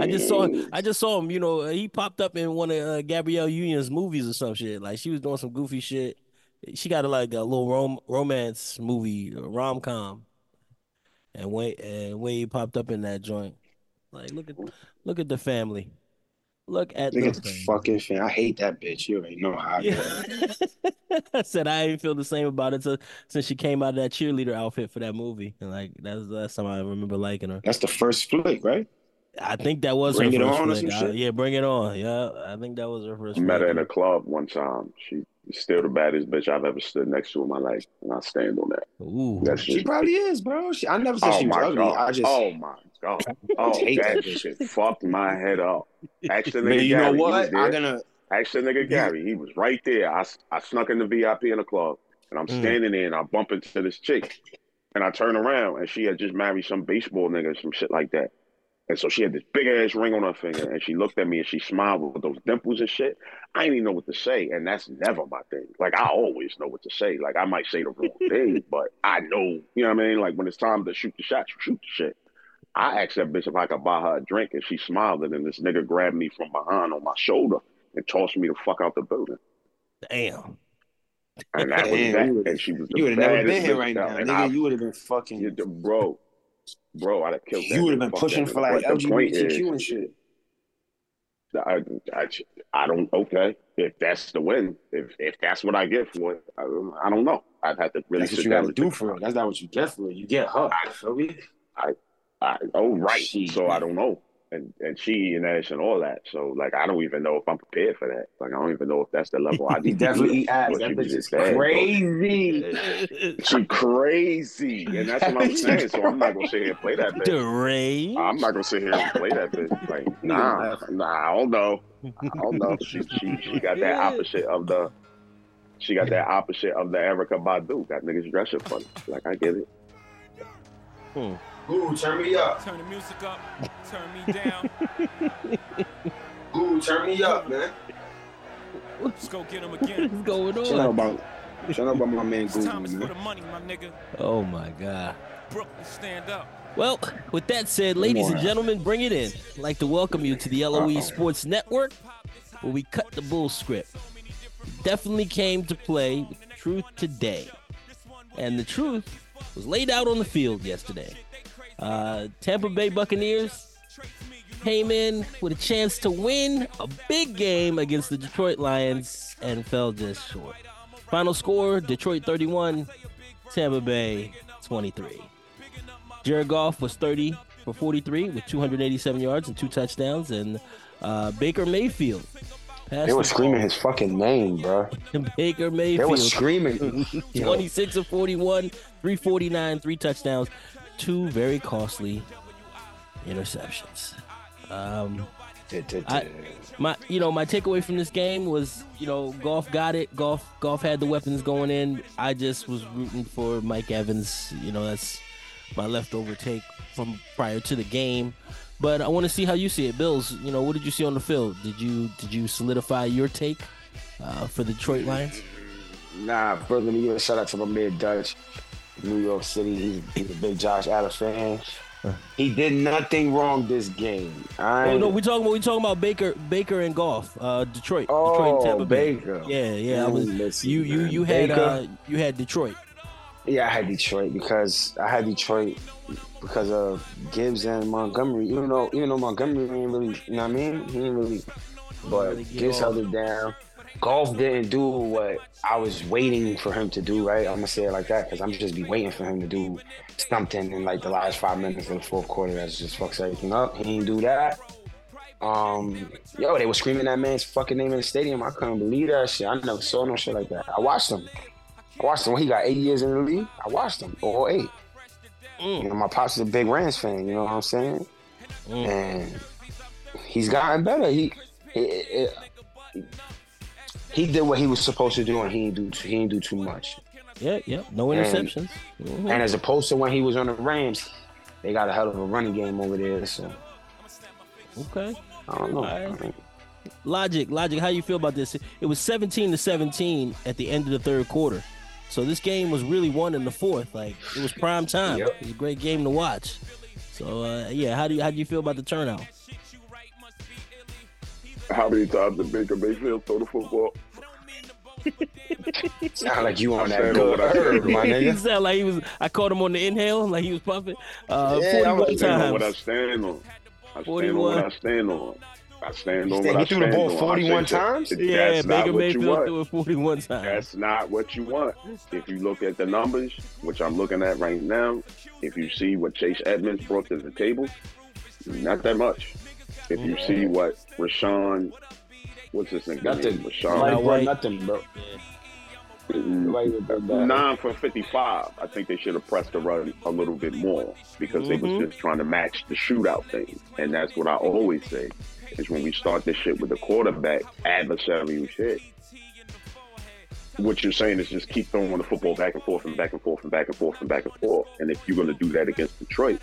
I just saw I just saw him. You know, he popped up in one of uh, Gabrielle Union's movies or some shit. Like she was doing some goofy shit. She got a, like a little rom- romance movie, rom com, and way and Wade popped up in that joint. Like look at look at the family. Look at Look the, at the fucking fan. I hate that bitch. You already know how I. Yeah. I said I didn't feel the same about it to, since she came out of that cheerleader outfit for that movie. And like that's the last time I remember liking her. That's the first flick, right? I think that was Bring her It first On or flick. some I- yeah, bring it on. Yeah, I think that was her first. I met her in a club one time. She's still the baddest bitch I've ever stood next to in my life, and I stand on that. Ooh, That's She just probably is, bro. She, I never said oh she was my ugly. god! I just oh my god! Oh, hate that that bitch. shit fucked my head up. Actually, nigga man, you know Gary, he was what? there. I'm gonna Ask the nigga Gary. He was right there. I, I snuck in the VIP in the club, and I'm Mm. standing there, and I bump into this chick, and I turn around, and she had just married some baseball nigga, some shit like that. And so she had this big ass ring on her finger, and she looked at me and she smiled with those dimples and shit. I didn't even know what to say, and that's never my thing. Like I always know what to say. Like I might say the wrong thing, but I know, you know what I mean. Like when it's time to shoot the shot, you shoot the shit. I asked that bitch if I could buy her a drink, and she smiled, and then this nigga grabbed me from behind on my shoulder and tossed me the fuck out the building. damn. And that was Damn, that. and she was the you would have never been here right now. And nigga. I- you would have been fucking. you, bro, bro, I'd have killed. You would have been pushing for like But the point LGBTQ and shit. I, I, I don't. Okay, if that's the win, if if that's what I get for it, I, don't- I don't know. I'd have to really That's what you down got to and do for it. That's not what you get for it. You get her. Feel me? I, oh right, Shit. so I don't know, and and she and Ash and all that. So like, I don't even know if I'm prepared for that. Like, I don't even know if that's the level I need. definitely eat at. ass. That bitch is crazy. She crazy, and that's what I'm saying. So I'm not gonna sit here and play that bitch. Deranged. I'm not gonna sit here and play that bitch. Like, nah, nah, I don't know. I don't know. She she she got that opposite of the. She got that opposite of the Erykah Badu. Got niggas dressing funny. Like I get it. Hmm. Ooh, turn me up. Turn the music up, turn me down. Ooh, turn me up, man. Let's go get him What's again. going Shout out on? about, shout out about my man It's time for the man. money, my nigga. Oh my god. Brooklyn, stand up. Well, with that said, ladies and gentlemen, bring it in. I'd like to welcome you to the LOE Sports Network, where we cut the bull script. Definitely came to play with truth today. And the truth was laid out on the field yesterday. Uh, Tampa Bay Buccaneers came in with a chance to win a big game against the Detroit Lions and fell just short. Final score Detroit 31, Tampa Bay 23. Jared Goff was 30 for 43 with 287 yards and two touchdowns, and uh, Baker Mayfield. They were the screaming ball. his fucking name, bro. Baker Mayfield. They were screaming. 26 of 41, 349, three touchdowns, two very costly interceptions. Um, I- my, you know, my takeaway from this game was, you know, Goff got it. Goff, Goff had the weapons going in. I just was rooting for Mike Evans. You know, that's my leftover take from prior to the game. But I want to see how you see it, Bills. You know, what did you see on the field? Did you did you solidify your take uh, for the Detroit Lions? Nah, brother let me give a shout out to my man Dutch, New York City. He's, he's a big Josh Allen fan. He did nothing wrong this game. I Oh no, we talking about we talking about Baker, Baker and Goff, uh, Detroit, Detroit, oh, and Tampa Bay. Baker. Yeah, yeah. I was, listen, you, you, man. you had, uh, you had Detroit. Yeah, I had Detroit because I had Detroit because of Gibbs and Montgomery. Even though even though Montgomery ain't really, you know what I mean? He ain't really, but really get Gibbs off. held it down. Goff didn't do what I was waiting for him to do. Right? I'm gonna say it like that because I'm just be waiting for him to do something in like the last five minutes of the fourth quarter that just fucks everything up. He didn't do that. Um, yo, they were screaming that man's fucking name in the stadium. I couldn't believe that shit. I never saw no shit like that. I watched him. I watched him when he got eight years in the league. I watched him, eight. Mm. You know, my pops is a big Rams fan. You know what I'm saying? Mm. And he's gotten better. He, he, he, he did what he was supposed to do, and he didn't do he didn't do too much. Yeah, yeah. No And- interceptions. Mhm. And as opposed to when he was on the Rams, they got a hell of a running game over there. So okay. I don't know. Alright. Logik, Logik. How you feel about this? It was 17 to 17 at the end of the third quarter. So this game was really won in the fourth. Like it was prime time. Yep. It was a great game to watch. So uh, yeah, how do you how do you feel about the turnout? How many times did Baker Mayfield throw the football? Sound like you on I that good I said. herb, my he nigga. sounded like he was. I caught him on the inhale, like he was puffing. Uh, Yeah, I was Forty-one stand on what I stand on. I stand on 41. what I stand on. I stand on think what I he threw the ball 41 think that- times? That's Yeah, not Baker what you Mayfield want. threw it forty-one times. That's not what you want. If you look at the numbers, which I'm looking at right now, if you see what Chase Edmonds brought to the table, not that much. If you see what Rashawn, what's his name? Nothing. Rashawn. Nobody Right. brought nothing, bro. Nobody brought that. Nine for 55. I think they should have pressed the run a little bit more because they Mhm. was just trying to match the shootout thing. And that's what I always say is when we start this shit with the quarterback, adversarial shit. What you're saying is just keep throwing the football back and forth and back and forth and back and forth and back and forth. And if you're going to do that against Detroit,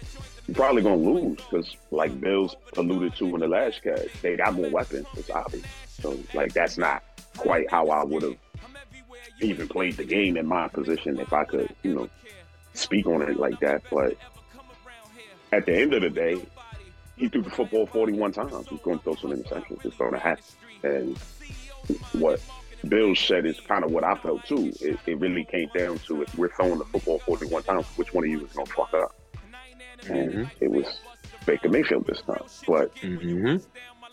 you're probably going to lose because, like Bills alluded to in the last cast, they got more weapons. It's obvious. So, like, that's not quite how I would have even played the game in my position if I could, you know, speak on it like that. But at the end of the day, he threw the football 41 times. He's going to throw some interceptions. It's going to happen. And what Bill said is kind of what I felt too. It, it really came down to it. We're throwing the football 41 times. Which one of you is going to fuck up? And it was Baker Mayfield this time. But Mm-hmm.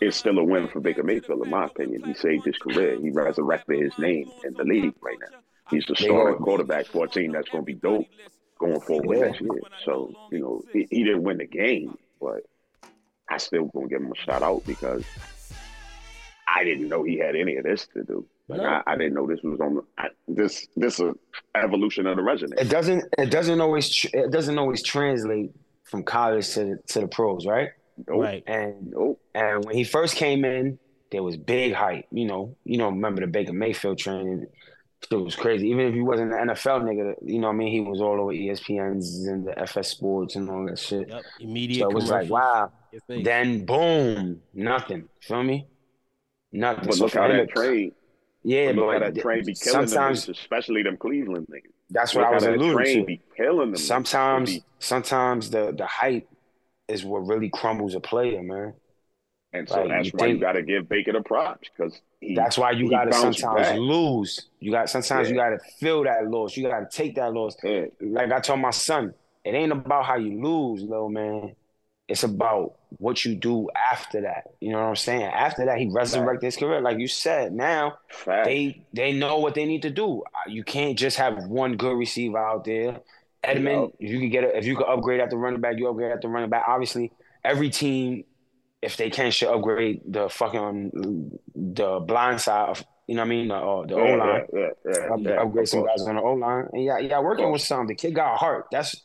it's still a win for Baker Mayfield, in my opinion. He saved his career. He resurrected his name in the league right now. He's the They starting go- quarterback for a team that's going to be dope going forward Yeah. next year. So, you know, he, he didn't win the game, but I still going to give him a shout out because I didn't know he had any of this to do. Like, No. I, I didn't know this was on the, I, this. This is evolution of the resume. It doesn't. It doesn't always. Tr- it doesn't always translate from college to the, to the pros, right? Right. And and when he first came in, there was big hype. You know, you know, remember the Baker Mayfield training? It was crazy. Even if he wasn't an NFL nigga, you know, what I mean, he was all over ESPN's and the FS Sports and all that shit. Yep. Immediate. So it was like, wow. Then boom, nothing. Feel me? Nothing. But So look for how him that trade. Yeah, but look but how that train be killing sometimes them, especially them Cleveland niggas. That's what I was alluding to. be killing them. Sometimes, be- sometimes the the hype is what really crumbles a player, man. And so Like, that's you why you got to give Baker the props because. That's why you gotta sometimes back. lose. You got sometimes you gotta feel that loss. You gotta take that loss. Yeah, Like I told my son, it ain't about how you lose, little man. It's about what you do after that. You know what I'm saying? After that, he resurrected his career. Like you said, now fact. they they know what they need to do. Uh, You can't just have one good receiver out there. Edmund, if you can get a, if you could upgrade at the running back, you upgrade at the running back. Obviously, every team, if they can, should upgrade the fucking the blind side of you know what I mean the uh, the O line. yeah, yeah, yeah, upgrade some guys on the O line. And yeah, yeah, working with some. The kid got heart. That's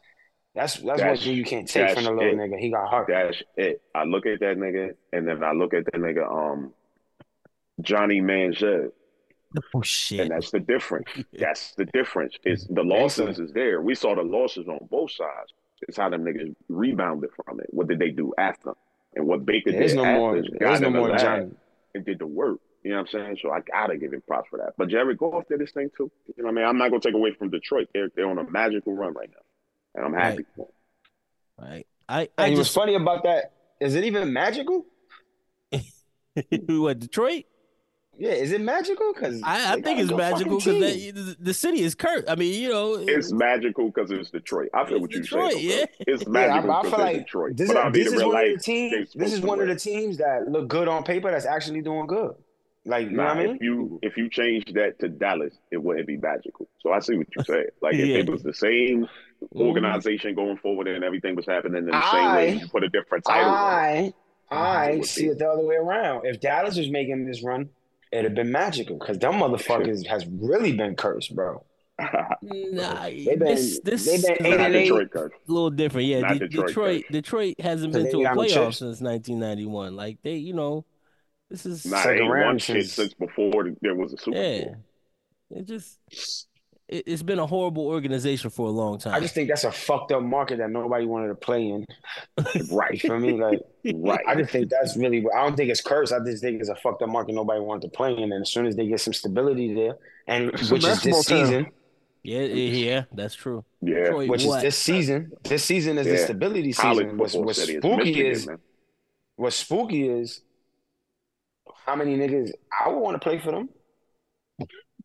that's that's, That's- one thing you can't take from the little it. nigga. He got heart. That's it. I look at that nigga, and then I look at that nigga, um, Johnny Manziel, Oh shit. and that's the difference. That's the difference. Is the losses is there. We saw the losses on both sides. It's how them niggas rebounded from it. What did they do after? And what Baker There's did no after more. is no the more Johnny. and did the work. You know what I'm saying? So I gotta give him props for that. But Jared Goff did his thing too. You know what I mean? I'm not gonna take away from Detroit. They're they're on a magical run right now, and I'm happy Right. for them. Right. I I And what's funny about that is it even magical? what Detroit. Yeah, is it magical? Because I, I think it's magical because the, the city is cursed. I mean, you know, It's magical because it's Detroit. I feel what you're saying. yeah. though. It's Yeah, magical I, I because feel like Detroit. this, is, this is real one of the teams. This is one of the teams that look good on paper. That's actually doing good. Like you know Nah, what I mean? if you if you change that to Dallas, it wouldn't be magical. So I see what you're saying. Like if Yeah. it was the same Mm-hmm. organization going forward and everything was happening in the same way, you put a different title. on. I I see be. it the other way around. If Dallas was making this run, it'd have been magical because them motherfuckers has really been cursed, bro. nah, been this this they've been is eight and eight. A little different. Yeah, De- Detroit, Detroit Detroit hasn't been to a playoff since 1991. Like they, you know, this is Nah, Second they round shit since- since before there was a Super yeah. Bowl. It just it, it's been a horrible organization for a long time. I just think that's a fucked up market that nobody wanted to play in. You Right, feel me? Like right. I just think that's really. I don't think it's cursed. I just think it's a fucked up market nobody wanted to play in. And as soon as they get some stability there, and It's a which is basketball this town. season, yeah, yeah, yeah, that's true. Yeah. Detroit, which what? is this season, this season is the stability season. What's, what's city is spooky is man. what's spooky is how many niggas I would want to play for them?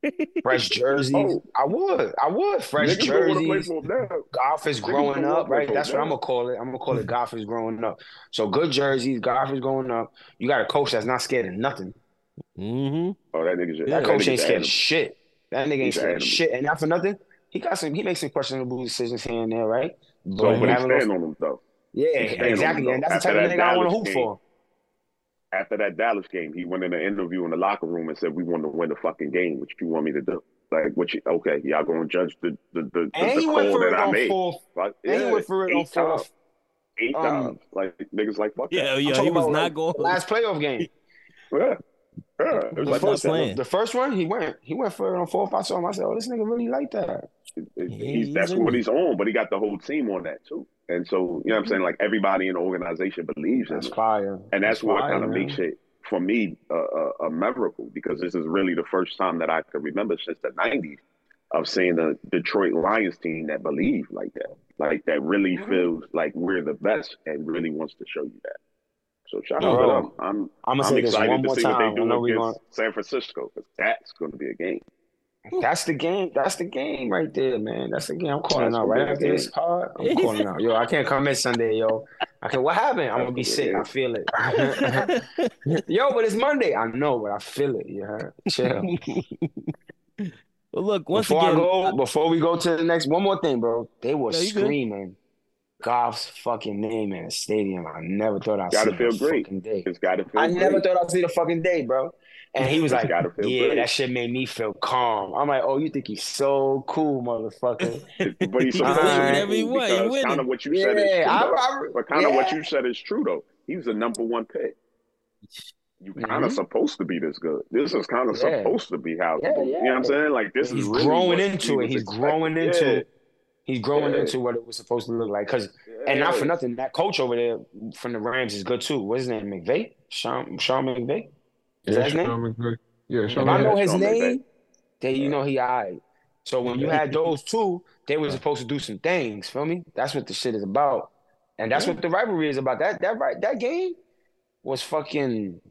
Fresh jerseys. Oh. I would. I would. Fresh Niggas don't wanna jerseys. for him now. Goff is growing up, right? That's what. I'm gonna call it. I'm gonna call it Goff is growing up. So good jerseys, Goff is growing up. You got a coach that's not scared of nothing. Mm-hmm. Oh, that nigga's That that coach nigga's ain't scared of shit. That nigga ain't He's scared of shit. And not for nothing, he got some. He makes some questionable decisions here and there, right? So, But but he's having those- standing on them though. yeah, he's standing on exactly. And though. that's the After type of that nigga I want to Dallas hoop game, for. After that Dallas game, he went in an interview in the locker room and said, "We want to win the fucking game. What you want me to do? Like, what you? Okay, y'all gonna judge the the the, the, And the call that I made? fourth. Like, And he went for it on eight times. fourth. Eight Um, times. Like niggas like fuck Yeah, that. yeah, he was not like, going. Last playoff game. Yeah, yeah. It The like first, that. the first one, he went. He went for it on fourth. I saw him. I said, "Oh, this nigga really like that." He's, that's what he's on, but he got the whole team on that too. And so, you know what I'm saying? Like everybody in the organization believes in That's it. fire. And that's what fire, kind of man. makes it, for me, a, a, a miracle because this is really the first time that I can remember since the 90s of seeing the Detroit Lions team that believe like that. Like that really Mm-hmm. feels like we're the best and really wants to show you that. So shout out Bro, to them. I'm I'm gonna I'm excited to see what they do I know we against going. San Francisco because that's going to be a game. That's the game. That's the game right there, man. That's the game. I'm calling That's out right be after the this game. pod. I'm calling out. Yo, I can't come in Sunday, yo. I can. What happened? I'm gonna be sick. I feel it. yo, but it's Monday. I know, but I feel it. You heard? Chill. well, look, once before again, I go, before we go to the next, one more thing, bro. They were No, screaming Goff's fucking name in the stadium. I never thought I'd Gotta see feel the great. fucking day. It's got to feel I never thought I'd see the fucking day, bro. And he was It's like, gotta feel "Yeah, great. that shit made me feel calm." I'm like, "Oh, you think he's so cool, motherfucker?" But he's He supposed can to say be whatever he want, because kind of what you said is yeah, true. I. I, But kind of what you said is true though. He was the number one pick. You kind of Mhm. supposed to be this good. This is kind of Yeah. supposed to be how Yeah, it's supposed- You know what I'm saying? Like this he's is really growing into it. He's expecting. growing into it. He's growing Yeah. into what it was supposed to look like. Cause and not for nothing, that coach over there from the Rams is good too. What's his name? McVay? Sean Sean McVay? Is that his name? Sean McVay. Yeah, If I know his Sean McVay. name, then you know he alright. So when you had those two, they were supposed to do some things. Feel me? That's what the shit is about, and that's what the rivalry is about. That that right that game was fucking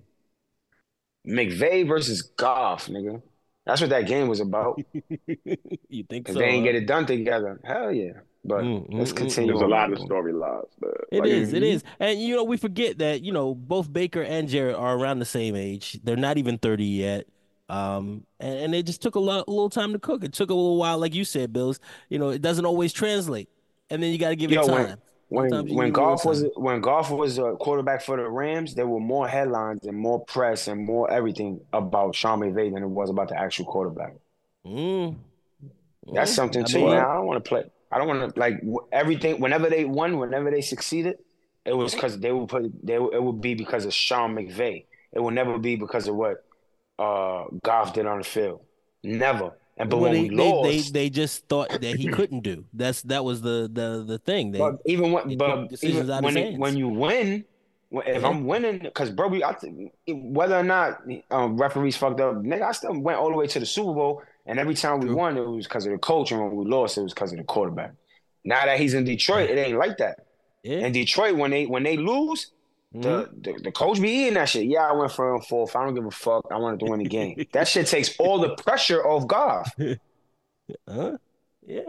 McVay versus Goff, nigga. That's what that game was about. you think Cause so? they ain't huh? get it done together. Hell yeah. But Mm, let's mm, mm, continue. There's a lot of storylines. man. It Like, is, it is. And you know, we forget that, you know, both Baker and Jared are around the same age. They're not even 30 yet. Um, and, and it just took a lot a little time to cook. It took a little while, like you said, Bills. You know, it doesn't always translate. And then you gotta give Yo, it time. When Sometimes when give it a little Goff was when Goff was a quarterback for the Rams, there were more headlines and more press and more everything about Sean McVay than it was about the actual quarterback. Mm. That's Mm, something I too, mean, man. I don't want to play. I don't want to like everything. Whenever they won, whenever they succeeded, it was because they would put. They it would be because of Sean McVay. It will never be because of what uh Goff did on the field. Never. And but well, when they, we they, lost, they they just thought that he couldn't do. That's that was the the the thing. They but even when but even when it, when you win, if. I'm winning, because bro, we, I whether or not um, referees fucked up, nigga, I still went all the way to the Super Bowl, and every time we True. won, it was because of the coach, and when we lost, it was because of the quarterback. Now that he's in Detroit, it ain't like that. yeah. In Detroit, when they when they lose, Mhm. the, the the coach be eating that shit. Yeah, I went for a fourth. I don't give a fuck. I wanted to win the game. that shit takes all the pressure off Goff, Huh? Yeah.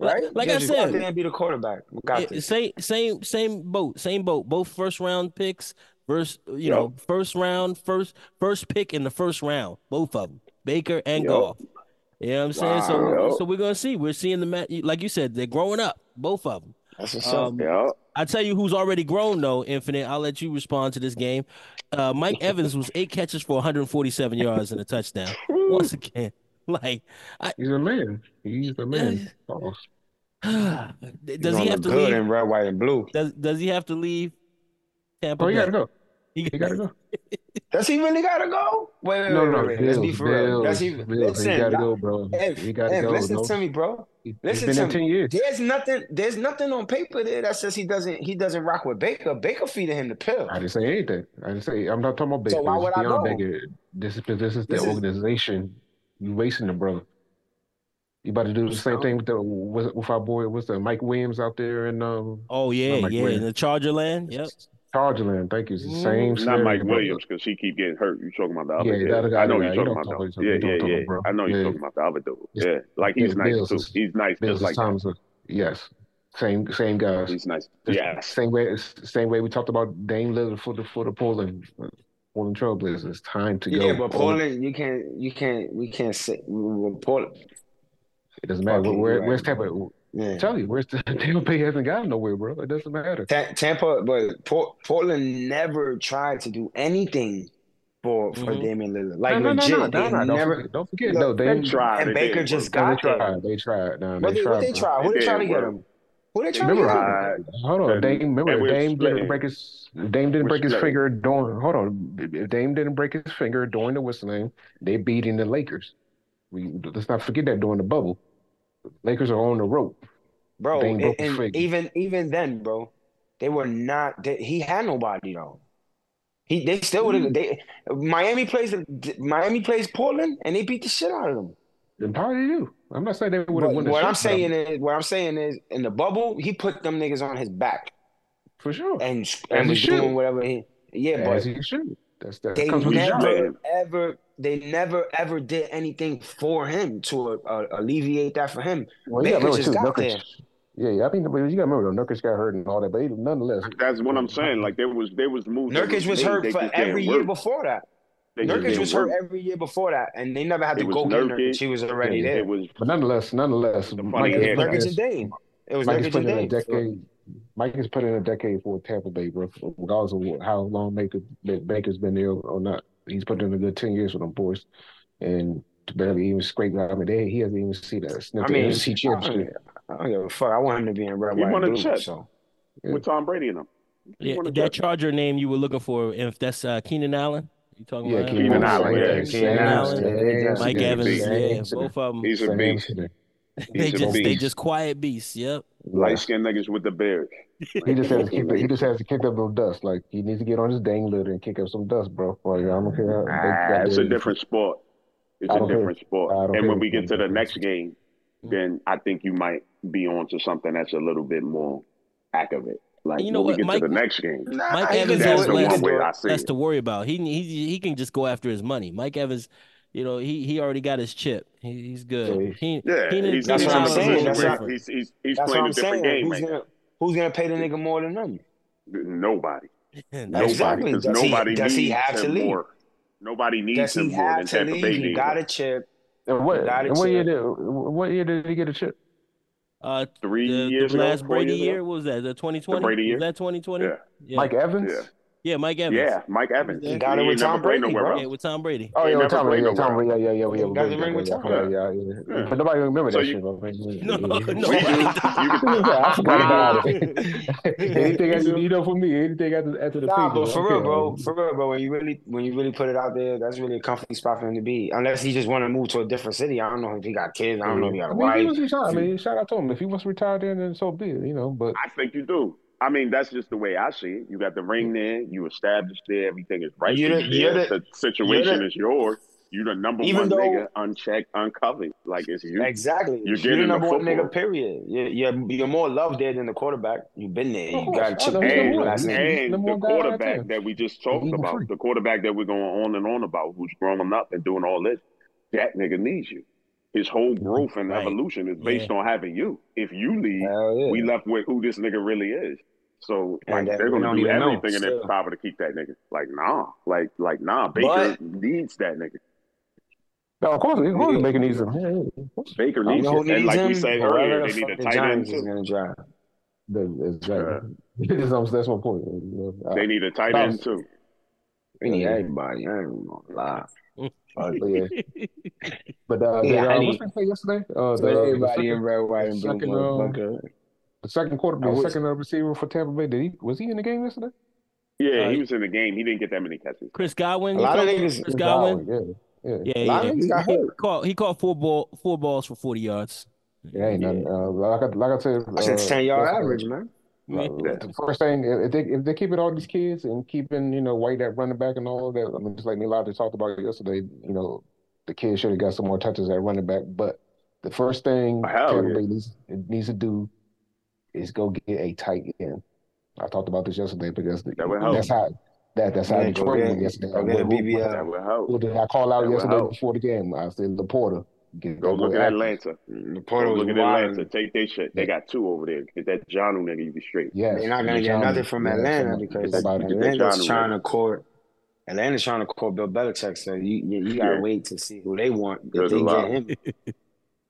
right? Like Just I said, and be the quarterback. Yeah, same same same boat, same boat. Both first round picks, first you Yup. know, first round, first first pick in the first round, both of them, Baker and Yup. Goff. You know what I'm saying? So Wow. so we're gonna see. We're seeing the match, like you said, they're growing up, both of them. That's what's Um, up. Yeah. I tell you who's already grown though, Infinite. I'll let you respond to this game. Uh, Mike Evans was eight catches for 147 yards and a touchdown. Once again, like, I, He's a man. He's a man. Pause. does He's he gonna have to good leave? in red, white, and blue? Does does he have to leave Tampa Oh, he Bay? gotta go. He He gotta go. Does he really gotta go? Wait, wait, No, wait, no, wait, wait. Let's be Bills, for real. Bills, Does he? Bills. Listen, He gotta go, bro. Ev, He gotta Ev, go. listen no. to me, bro. He- He's Listen been to me. ten years. There's nothing. There's nothing on paper there that says he doesn't. He doesn't rock with Baker. Baker feeding him the pill. I didn't say anything. I didn't say. I'm not talking about Baker. So why It's would I go? Baker. This is this is the is- organization. You wasting the brother. You about to do the same thing with the with, with our boy. What's the Mike Williams out there and um. Oh yeah, Mike yeah, in the Charger land. Yep. Chargerland, thank you. It's the Mhm. same. Not scenario, Mike. Williams because he keep getting hurt. You talking about the other Yeah, kid? guy, I know you're talking about the yeah, yeah, yeah. I know you're talking about the other dude. Yeah, like he's Bills- nice Bills too. is- He's nice, Bills just like that. Thompson. Yes, same same guys. He's nice. Yeah. Same way, same way we talked about Dame Lillard for the for the Portland Portland Trailblazers. It's time to go. Yeah, but Portland, you can't, you can't, we can't say Portland. It doesn't matter. Fucking Where, right, where's bro. Tampa? Yeah. Tell you, where's the Tampa Bay hasn't gotten nowhere, bro. It doesn't matter. Ta- Tampa, but Port- Portland never tried to do anything for for Mhm. Damian Lillard. Like no, no, legit, no, no, they no, no. Don't never. forget, don't forget. No, they, They tried. And It Baker didn't just work. no, they got there. tried. They tried. No, What they they, tried. what they bro. try? Who It they trying to get work. him? Who they trying to Remember, get him? Hold on. Dame, remember, and we're Dame didn't splitting. break his. Dame didn't We're break his splitting. finger during. Hold on. Dame didn't break his finger during the whistling. They beating the Lakers. We let's not forget that during the bubble. Lakers are on the rope. Bro, and, and even even then, bro, they were not. They, he had nobody though. He they still would Mm. have. They Miami plays Miami plays Portland and they beat the shit out of them. Then probably do. I'm not saying they would have won the what I'm saying is, what I'm saying is, in the bubble, he put them niggas on his back for sure. and and was doing whatever he. Yeah, As but. That's that they comes never- job. ever they never ever did anything for him to uh, uh, alleviate that for him. Well, you gotta remember just too. got Nurkic, there. yeah, yeah. I think you gotta remember though. Nurkic got hurt and all that, but nonetheless, That's what I'm saying. Like there was there was moves. that Nurkic was hurt they for every year work. before that. They Nurkic was hurt work. every year before that, and they never had It to was go get Nurkic. Nurkic. He was already Yeah, there. It was but nonetheless, nonetheless, The Mike funny has It was put. Nurkic and Dame. It was Mike has Nurkic and in a decade. Mike has put in a decade for Tampa Bay, bro. Regardless of how long Baker, Baker's been there or not, he's put in a good ten years with them boys, and to barely even scrape. I mean, they, he hasn't even seen that. Sniff I mean, NFC I championship. don't, I don't give a fuck. I want him to be in red, He white, won and a blue. chip. So Yeah. with Tom Brady in them. He Yeah, a that chip. Charger name you were looking for, if that's uh, Keenan Allen, you talking Yeah, about? Keenan Keenan Allen, Allen, yeah, yeah. Keenan Allen, incident, Mike Evans, yeah, both of them. He's a beast. They He's just they just quiet beasts. Yep. Light skinned niggas with the beard. He just has to kick. He just has to kick up no dust. Like he needs to get on his dang litter and kick up some dust, bro. Like I don't care. They Ah, it's a different sport. It's a don't care. different sport. And care. when we get to the next game, then I think you might be on to something that's a little bit more accurate. Like You know when what, we get Mike- to the next game. Mike Evans That's has the less, one can do way it. I see less to worry about. He he he can just go after his money. Mike Evans, you know, he he already got his chip. He, he's good. Yeah. He, Yeah, Keenan- he's, That's he's what I'm saying. position That's where what- he's, he's, he's That's what playing I'm a different saying. game Who's right gonna Who's gonna pay the nigga more than them? Nobody. Nobody. Exactly. Because Does he- nobody does he needs have to leave? more. Nobody needs Does him more than to Tampa leave? Bay He got a chip. And what, Got it, and what year did what year did he get a chip? Uh, Three the, years the ago, last four Brady years ago? year, what was that? The 2020? Brady year? Was that 2020? Yeah. Yeah. Mike Evans? Yeah. Yeah, Mike Evans. Yeah, Mike Evans. He got it with Tom played Brady, nowhere bro. Yeah, with Tom Brady. Oh yeah, never Tom, played yeah, nowhere Tom, yeah, yeah, yeah, yeah. Got the ring with Tom. Yeah, yeah, yeah. Yeah. But nobody remember that shit. bro. No, no. Yeah, I forgot about it. it. anything after, you know, for me, anything after, after the Nah, paper, but for okay. real, bro, for real, bro. When you really, when you really put it out there, that's really a comfy spot for him to be. Unless he just want to move to a different city. I don't know if he got kids. I don't know if he got I a mean, if he wife. was retired, I mean, shout out to him. If he wants to retire, then, then so be it, you know. But I think you do. I mean, that's just the way I see it. You got the ring there, you established there, everything is right. You're for the- you you're there. the- the situation you're the- is yours. You're the number Even one though- nigga, unchecked, uncovered. Like it's you. Exactly. You're You're, getting the the number one nigga. Period. You're, you're you're more loved there than the quarterback. You've been there. You got I chip know he's there. number And, last name. and number the one guy out quarterback there. that we just talked about, free. the quarterback that we're going on and on about, who's growing up and doing all this, that nigga needs you. His whole growth and Right. evolution is based on having you. If you leave, yeah. we left with who this nigga really is. So like that they're gonna don't do know, everything in their power to keep that nigga. Like nah, like like nah. Baker But- needs that nigga. no, of course, of course, Yeah. making these. Yeah, yeah. Baker needs know who it. And needs like him? we said earlier, they need a fuck the tight end Giants is too. gonna drive. That- Exactly. That's, that's my point. You They need a tight end too. We need everybody. I ain't gonna lie. But yeah, but uh, Yeah, the, I uh, need- what's that play yesterday? Uh, So the, the everybody second, in red, white, and blue. second, motherfucker. the second quarter, the was- second uh, receiver for Tampa Bay. Did he was he in the game yesterday? Yeah, Uh, he was in the game. He didn't get that many catches. Chris Godwin. A you lot of niggas- Chris Godwin. Yeah, yeah. Yeah, A lot yeah. of niggas got He hurt. caught he caught four ball four balls for 40 yards. Yeah, ain't nothing. Uh, like I like I said, That's a uh, ten yard yesterday, average, man. The first thing, if they if they keeping all these kids and keeping you know White at running back and all of that, I mean, just like Milata talked about yesterday, you know, the kids should have got some more touches at running back. But the first thing oh, Hell Tampa. Bay needs needs to do is go get a tight end. I talked about this yesterday because the, That would that's how that that's how Yeah, Detroit went yesterday. a Who- who- BBL. That would help. Who did I call out That yesterday before the game? I said LaPorta. Get Go look at. Atlanta. The Go portal was look at Atlanta. Take their shit. They got two over there. Get that Jonnu nigga, you be straight. Yeah, They're not gonna get John- nothing from yeah, Atlanta somebody- because somebody- Get that Atlanta's John trying to court. Atlanta's trying to court Bill Belichick, so you you, you gotta Yeah. wait to see who they want. If Good they luck. get him,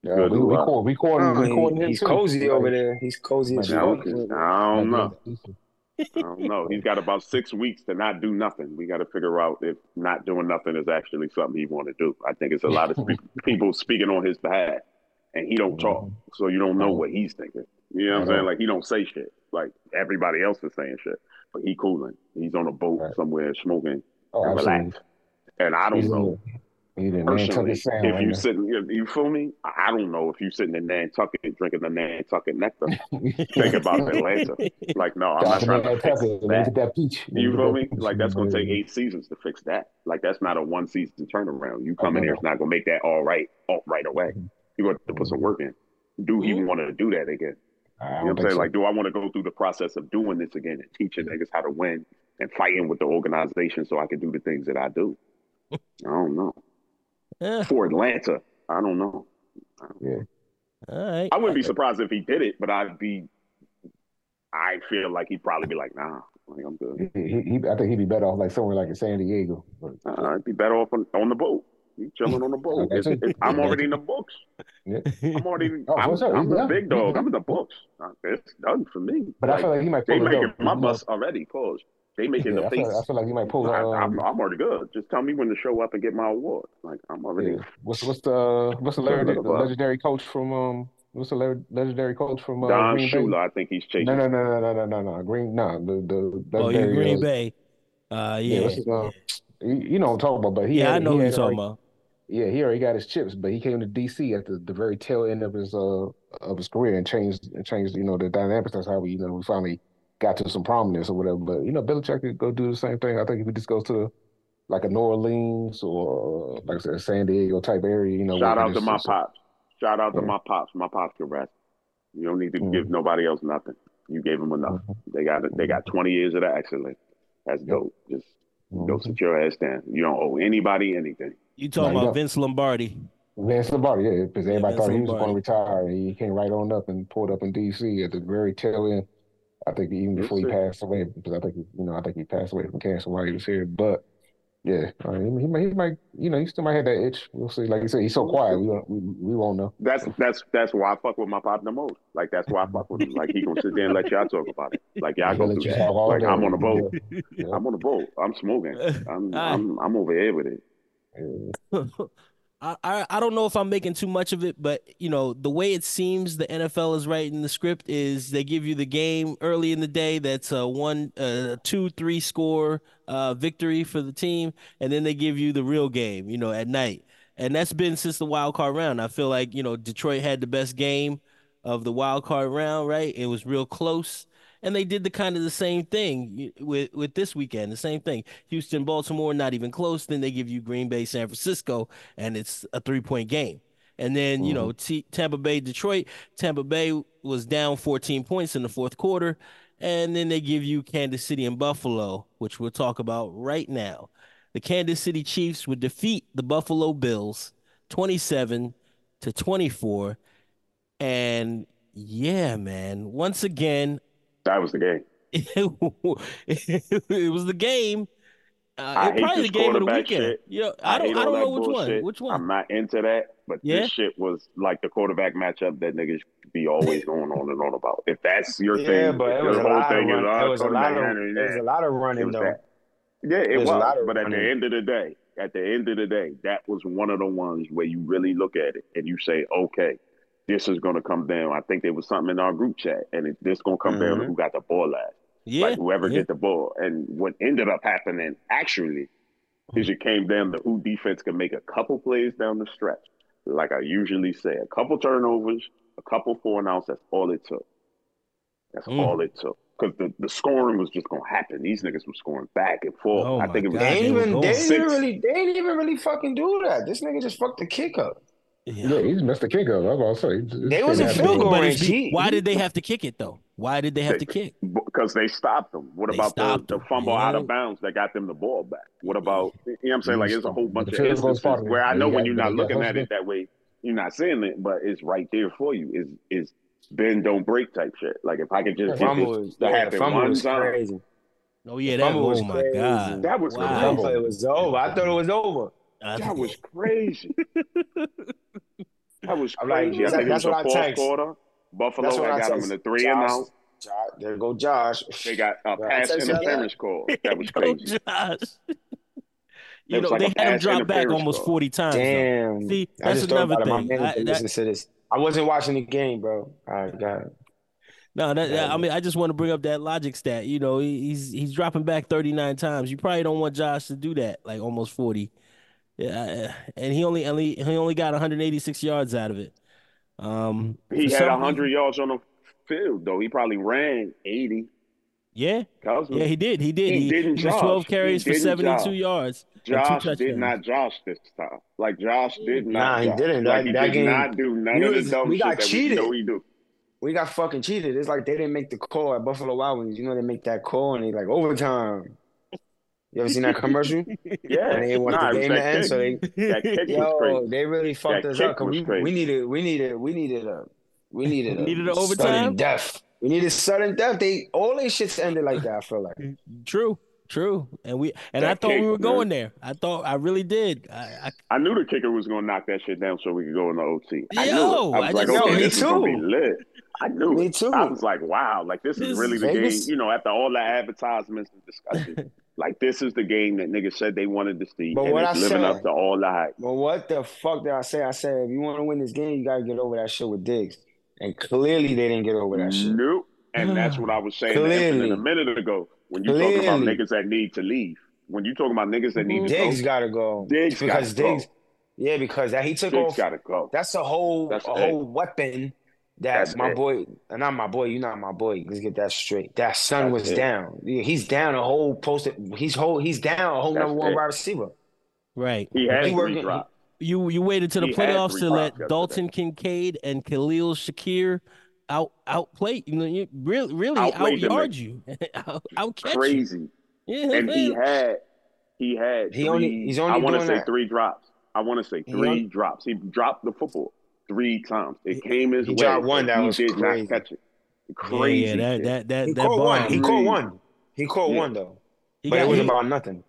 Yeah, Good we we luck. call we calling Oh, we he- calling him he's too. cozy over there. He's cozy as I I don't know. Um, I don't know. He's got about six weeks to not do nothing. We got to figure out if not doing nothing is actually something he want to do. I think it's a lot of spe- people speaking on his behalf, and he don't talk, so you don't know what he's thinking. You know what I'm saying? Like he don't say shit. Like everybody else is saying shit, but he cooling. He's on a boat Right. somewhere smoking Oh, and. And I don't know personally Nantucket if you sitting, you, you feel me? I don't know if you sitting in Nantucket drinking the Nantucket nectar. Think about Atlanta. Like no, I'm not trying to fix Nantucket, let me that. that peach. You feel me? Like that's gonna take eight seasons to fix that. Like that's not a one season turnaround. You come in here, it's not gonna make that all right, all right away. Mhm. You got to put some work in. Do he want to do that again? You know what I'm saying? so. Like, do I want to go through the process of doing this again and teaching niggas how to win and fighting with the organization so I can do the things that I do? I don't know. Yeah, For Atlanta, I don't know. all right. I wouldn't be surprised if he did it, but I'd be. I feel like he'd probably be like, nah, like I'm good. He, he, he- I think he'd be better off like somewhere like in San Diego. But, Uh, I'd be better off on, on the boat. He's chilling on the boat. It's- it's- I'm already in the books. yeah. I'm already. Oh, I'm, what's? I'm the big dog. I'm in the books. It's done for me. But I feel like he might they pull making my bus already. Pause. They making yeah, the I, face. feel, I feel like he might pull. I, Um, I'm, I'm already good. Just tell me when to show up and get my award. Like I'm already. yeah. What's what's the what's the, Turn legendary, the legendary coach from um what's the legendary coach from uh, Don Green Bay? Shula, I think he's chasing. No, no, no, no, no, no, no, no. Green, no, the the Oh, you legendary. Green uh, Bay. Uh, Yeah, yeah. what's his, uh, you, you know what I'm talking about, but he Yeah, had, I know he who you're talking already, about. yeah, he already got his chips, but he came to DC at the, the very tail end of his uh of his career and changed and changed you know the dynamics. That's how we you know we finally got to some prominence or whatever. But you know, Belichick could go do the same thing. I think if he just goes to like a New Orleans or like I said, San Diego type area, you know. Shout out to my just- pops. Shout out to my pops. My pops can rest. You don't need to Mhm. give nobody else nothing. You gave them enough. Mhm. They got it. They got 20 years of that excellence. That's Yep. dope. Just go Mhm. sit your ass down. You don't owe anybody anything. You talking No, about. Vince Lombardi? Vince Lombardi, yeah, because everybody Vince thought he was going to retire, he came right on up and pulled up in D.C. at the very tail end. I think even before he passed away, because I think you know I think he passed away from cancer while he was here. But yeah, I mean, he, might, he might, you know, he still might have that itch. We'll see. Like you said, he's so quiet. We won't, we, we won't know. That's that's that's why I fuck with my partner most. Like that's why I fuck with him. Like he gonna sit there and let y'all talk about it. Like y'all He'll go through you that. all Like. I'm on a boat. Yeah, yeah, I'm on a boat. I'm smoking. I'm I'm I'm over here with it. yeah. I, I I don't know if I'm making too much of it, but you know the way it seems the NFL is writing the script is they give you the game early in the day that's a one, uh, two, three score uh, victory for the team, and then they give you the real game, you know, at night, and that's been since the wild card round. I feel like you know Detroit had the best game of the wild card round, right? It was real close. And they did the kind of the same thing with with this weekend. The same thing. Houston, Baltimore, not even close. Then they give you Green Bay, San Francisco, and it's a three point game. And then you know mm-hmm. T- Tampa Bay, Detroit. Tampa Bay was down 14 points in the fourth quarter, and then they give you Kansas City and Buffalo, which we'll talk about right now. The Kansas City Chiefs would defeat the Buffalo Bills 27 to 24, and yeah, man, once again That was the game. it was the game. Uh, I it hate probably this the game of the weekend. shit. Yeah, I don't. hate I don't know which bullshit. one. Which one? I'm not into that, but Yeah? this shit was like the quarterback matchup that niggas be always going on and on about. If that's your Yeah, thing, but if it was a lot of thing is, run, oh, it was a lot of it was a lot of running though. that. Yeah, it There's was. a lot of But at the end of the day, at the end of the day, that was one of the ones where you really look at it and you say, okay, this is going to come down. I think there was something in our group chat, and it, this going to come down to Mhm. who got the ball last. yeah, Like whoever yeah. get the ball. And what ended up happening actually is it came down to who defense can make a couple plays down the stretch. Like I usually say, a couple turnovers, a couple four and outs. That's all it took. That's Mm. all it took. Because the, the scoring was just gonna happen. These niggas were scoring back and forth. Oh I think it was God, They they even they didn't even really they didn't even really fucking do that. This nigga just fucked the kick up. Yeah, he's missed the kick up. I was about to say. It's- it's They was gonna in happen. field goal range. be- He- why he- did they have to kick it though? Why did they have They- to kick? because they stopped them. What They about the, the them, fumble out of bounds that got them the ball back? What about you know what I'm saying? Like it's a whole bunch of field instances part where I know when you're not looking at it that way, you're not seeing it, but it's right there for you. Is is bend don't break type shit. Like if I could just get Fumble this was, to happen one was time. crazy. Oh yeah, that. was Oh my crazy. god, That was I wow. thought it was over. I thought it was over. I That was crazy. that was I'm like, crazy. I that's- think it was that's the fourth text. quarter. Buffalo That's what had I got them in text. the three and out. Josh, there go Josh. They got a Right, pass text you that? interference call. That was Go, crazy. Josh. You know like they had him drop back interference almost forty times. though. Damn. See, I that's just another about. My thing. I- that- listen to this. I wasn't watching the game, bro. All right, got it. No, that, that- I mean, I just want to bring up that logic stat. You know, he, he's he's dropping back 39 times. You probably don't want Josh to do that, like almost 40. Yeah, and he only only he only got 186 yards out of it. Um, He had hundred reason- yards on the field though. He probably ran eighty. Yeah, Cousins. yeah, he did. He did. He He, didn't he was josh. 12 He carries for 72 josh. yards. Josh did not Josh this time. Like Josh did not. Nah, he didn't. Like That- he that did game- not do none we of was- the dumb we shit got that cheated. we know he do. We got fucking cheated. It's like they didn't make the call at Buffalo Wild Wings. You know they make that call and they like overtime. You ever seen that commercial? Yeah, And they want nah, the game to that end, so they that kick was yo, they really fucked That us kick up. 'cause was we, crazy. we needed we needed we needed a we needed a Needed a sudden overtime? death. We needed sudden death. They all their shits ended like that. I feel like True, true. And we and I That thought we kick, were man. going there. I thought I really did. I, I I knew the kicker was gonna knock that shit down so we could go in the OT. I Yo, knew it. I was I like, just- okay, Yo, me this is gonna be too. lit. I knew Me it. too. I was like, wow, like this, This is really the Vegas- game. You know, after all the advertisements and discussion, like this is the game that niggas said they wanted to see, But and what it's I living said- up to all the hype. But what the fuck did I say? I said if you want to win this game, you gotta get over that shit with Diggs. And clearly they didn't get over that shit. Nope. And that's what I was saying to Clearly. A minute ago. When you talking about niggas that need to leave, when you talking about niggas that need to Diggs go, gotta go. Diggs because gotta go. Yeah, because that he took Diggs off. gotta go. That's a whole That's a it. whole weapon that That's my it. boy, and not my boy, You're not my boy. Let's get that straight. That son That's was it. down. Yeah, He's down a whole posted. He's whole. He's down a whole That's number one wide receiver. right. He had He three working- drops. You you waited to the He playoffs three to drops let yesterday. Dalton Kincaid and Khalil Shakir out outplay you know you really really Outplayed them outyard you out, outcatch you. Crazy. Yeah, and he had he had He three, only- he's only I want to say that. three drops. I want to say three only- drops. He dropped the football three times. It He- came his he way. dropped one that he was did crazy. not catch it. Crazy. yeah, that that that He that caught one. He caught one. He caught Yeah. one though, He but got it was he, about nothing.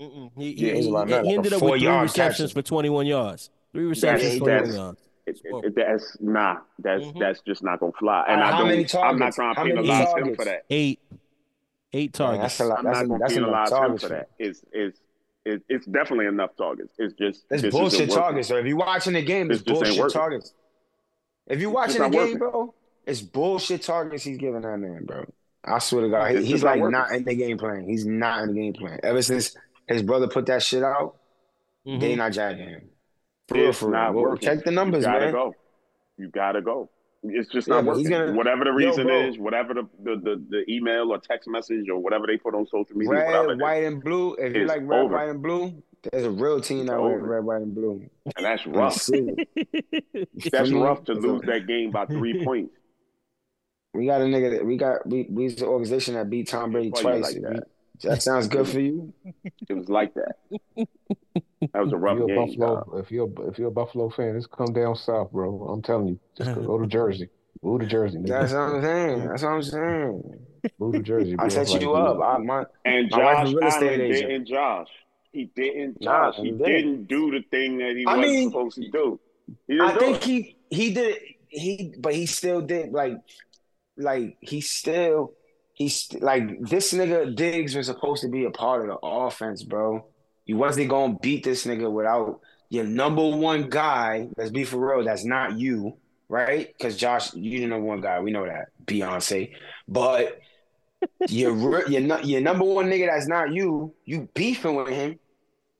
mm-mm. he, Yeah, he, it was about he- nothing, he like ended up with three receptions catch. for 21 yards. Three receptions, That's, 21 yards. it, it, that's nah. That's Mhm. that's just not gonna fly. And How- I how don't. many I'm not trying to How many penalize him for that. Eight eight Man, targets. that's a lot. I'm That's, not a, gonna that's enough penalize him for for that. It's it's it, it's definitely enough targets. It's just it's this bullshit targets. So if you're watching the game, it's This just ain't bullshit working. targets. If you're watching the not game, bro, it's bullshit targets he's giving that man, bro. I swear to God, he- he's just not like not in the game plan. He's not in the game plan. Ever since his brother put that shit out, Mhm. they not jacking him. For real, It's for real. not Well, working. check the numbers, you gotta man. go. You gotta go. It's just Yeah, not working. gonna- whatever the reason bro. is, whatever the, the, the, the email or text message or whatever they put on social media, whatever Red, it is, white, and blue. If you It's like red, over. white, and blue, there's a real team It's that wear over. red, white, and blue. and that's rough. That's rough to lose that game by three points. We got a nigga that we got. We we's the organization that beat Tom Brady Why you twice. like that? That sounds good for you. It was like that. That was a If rough you're game. Buffalo, if you're if you're a Buffalo fan, just come down south, bro. I'm telling you, just go, go to Jersey, move to Jersey, nigga. That's what I'm saying. That's what I'm saying. move to Jersey. I bro. set Like, you up. I, my, And My Josh is real estate Allen agent. didn't Josh. He didn't Nah, Josh. he he didn't. didn't do the thing that he I was mean, supposed to do. He didn't I do think it. he he did he, but he still did like like he still he's like this nigga Diggs was supposed to be a part of the offense, bro. You wasn't gonna beat this nigga without your number one guy. Let's be for real. That's not you, right? Because Josh, you're the number one guy. We know that Beyonce, but your your your number one nigga that's not you. You beefing with him.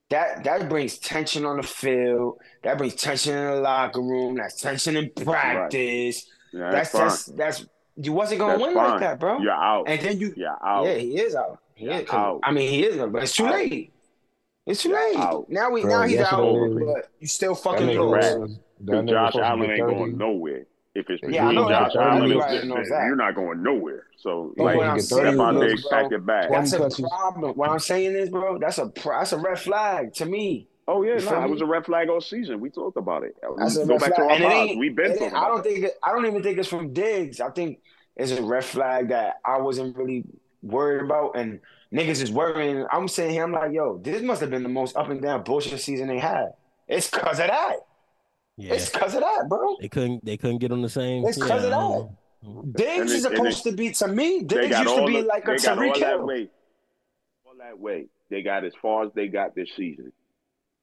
That that brings tension on the field. That brings tension in the locker room. That's tension in practice. Yeah, That's that's, that's that's you wasn't gonna That's win fine. like that, bro. You're out. And then you, You're out. yeah, he is out. He Yeah, out. I mean, he is, but it's too Out. late. It's too late. Out. Now we Bro, now he's yesterday out, they- but you still fucking nigga Correct. lose. was that Because Josh Allen ain't going nowhere. If it's Yeah, between I know Josh. Allen and Everybody this, knows then that. you're not going nowhere. So But like what I'm get saying Stefon bro, pack your bag. That's a problem. What I'm saying is, bro, that's a that's a red flag to me. Oh yeah, You feel no, it was a red flag all season. We talked about it. That's Go back flag. to our And pods. We've been it talking ain't- I don't think it, I don't even think it's from Diggs. I think it's a red flag that I wasn't really worried about, and niggas is worrying. I'm saying here, I'm like, yo, this must have been the most up and down bullshit season they had. It's cause of that. Yeah, It's cause of that, bro. they couldn't. They couldn't get on the same. It's 'cause of yeah, I that. don't. Diggs is supposed it- to be to me. They Diggs used to be the- like a they got all Tyreek that Hill. way. All that way. They got as far as they got this season.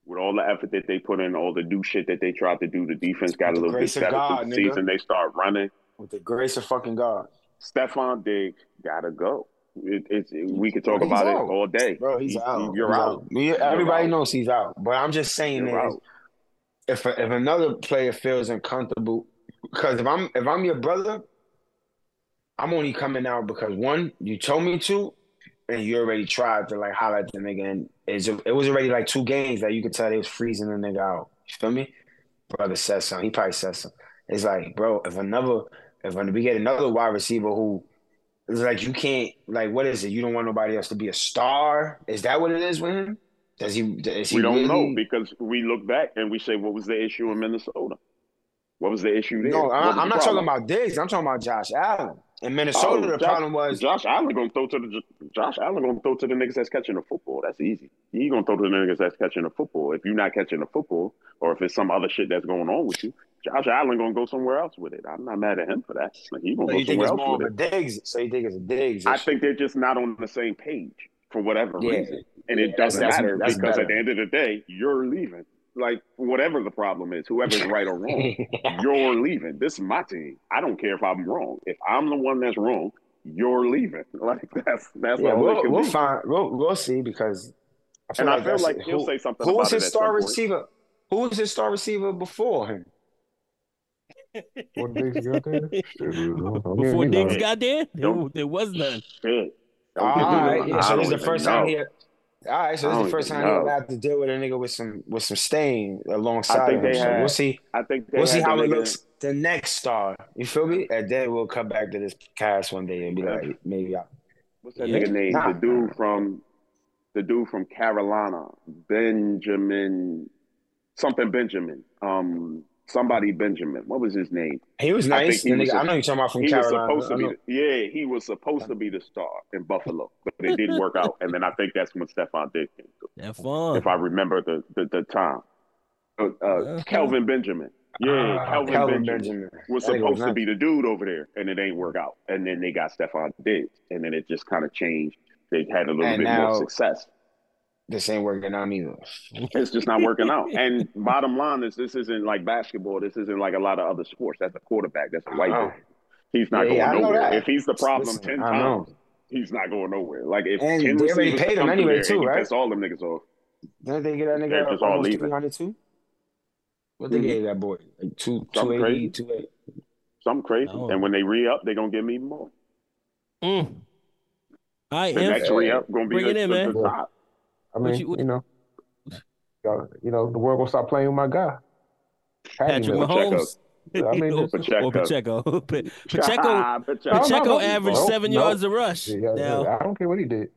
With all the effort that they put in, all the new shit that they tried to do, the defense got a little bit better God, through the nigga. season. They start running. With the grace of fucking God, Stefon Diggs gotta go. It, it's we could talk he's about out. it all day. bro, he's, out. You're He's out. We- everybody out. knows he's out. But I'm just saying is, if if another player feels uncomfortable, because if I'm if I'm your brother, I'm only coming out because one, you told me to, and you already tried to like highlight the nigga, and it's, it was already like two games that you could tell they was freezing the nigga out. You feel me? Brother said something. He probably said something. It's like, bro, if another, if we get another wide receiver who. It's like you can't like what is it? You don't want nobody else to be a star? Is that what it is with him? Does he? Is he We don't really, know because we look back and we say, what was the issue in Minnesota? What was the issue there? No, I, I'm not problem? talking about Diggs. I'm talking about Josh Allen. In Minnesota, Oh, the Josh- problem was Josh Allen gonna throw to the Josh Allen gonna throw to the niggas that's catching the football. That's easy. He gonna throw to the niggas that's catching the football. If you're not catching the football, or if it's some other shit that's going on with you, Josh Allen gonna go somewhere else with it. I'm not mad at him for that. Like he gonna So go you think somewhere it's else more with of it. a Diggs? So you think it's a Diggs? I think they're just not on the same page for whatever Yeah. reason, and Yeah, it doesn't that's- matter that's because better. at the end of the day, you're leaving. Like whatever the problem is, whoever's right or wrong, you're leaving. This is my team. I don't care if I'm wrong. If I'm the one that's wrong, you're leaving. Like that's that's yeah, all we'll, can we'll be. find. We'll, we'll see because I feel And I feel like he'll who, say something who about was his at star some point. receiver? Who was his star receiver before him? What Diggs got there? Before Before Diggs got there, Don't- there was none. Shit. All Don't get me right, wrong. yeah. So this is the first even time know. he. All right, so this is the first time know. have to deal with a nigga with some with some stain alongside I think him. they So had- we'll see. I think they We'll see how it looks the next star. You feel me? And then we'll come back to this cast one day and be like, maybe I. What's that Yeah. nigga name? Nah. The dude from the dude from Carolina, Benjamin, something Benjamin. Um, somebody Benjamin. What was his name? He was I nice. he was nigga, a- I know you're talking about from he was Carolina. supposed to be. The, yeah, he was supposed to be the star in Buffalo, but it didn't work out. And then I think that's when Stefon did. came Have fun. if I remember the the, the time. Uh, uh. Kelvin Benjamin. Yeah, Ah, Kelvin, Kelvin Benjamin. Benjamin. was That nigga supposed to be the dude over there, and it ain't work out. And then they got Stefon Diggs, and then it just kind of changed. They had a little And bit now- more success. This ain't working out either. It's just not working out. And bottom line is, this isn't like basketball. This isn't like a lot of other sports. That's a quarterback. That's a white Oh. boy. He's not Yeah, yeah, going know nowhere. If he's the problem Listen, ten I know. times, he's not going nowhere. Like if And ten they already receivers paid him anyway, too, and right? pissed all them niggas off. Didn't they get that They're nigga just all almost leaving. 300 too? What they Mhm. gave that boy? Like two, Something 280, crazy. 280. Something crazy. Oh. And when they re up, they're gonna give me more. Mm. All right, The Inf. next re up gonna be Bring the, it in, the, man. the top. I mean, you- you, know, y'all- know, the world gonna stop playing with my guy. Patty Patrick Mills. Mahomes. I mean, or, it's- or Pacheco. Pa- Pacheco. Pacheco. Pacheco no, averaged seven no. yards a rush. Yeah, yeah, now, I don't care what he did.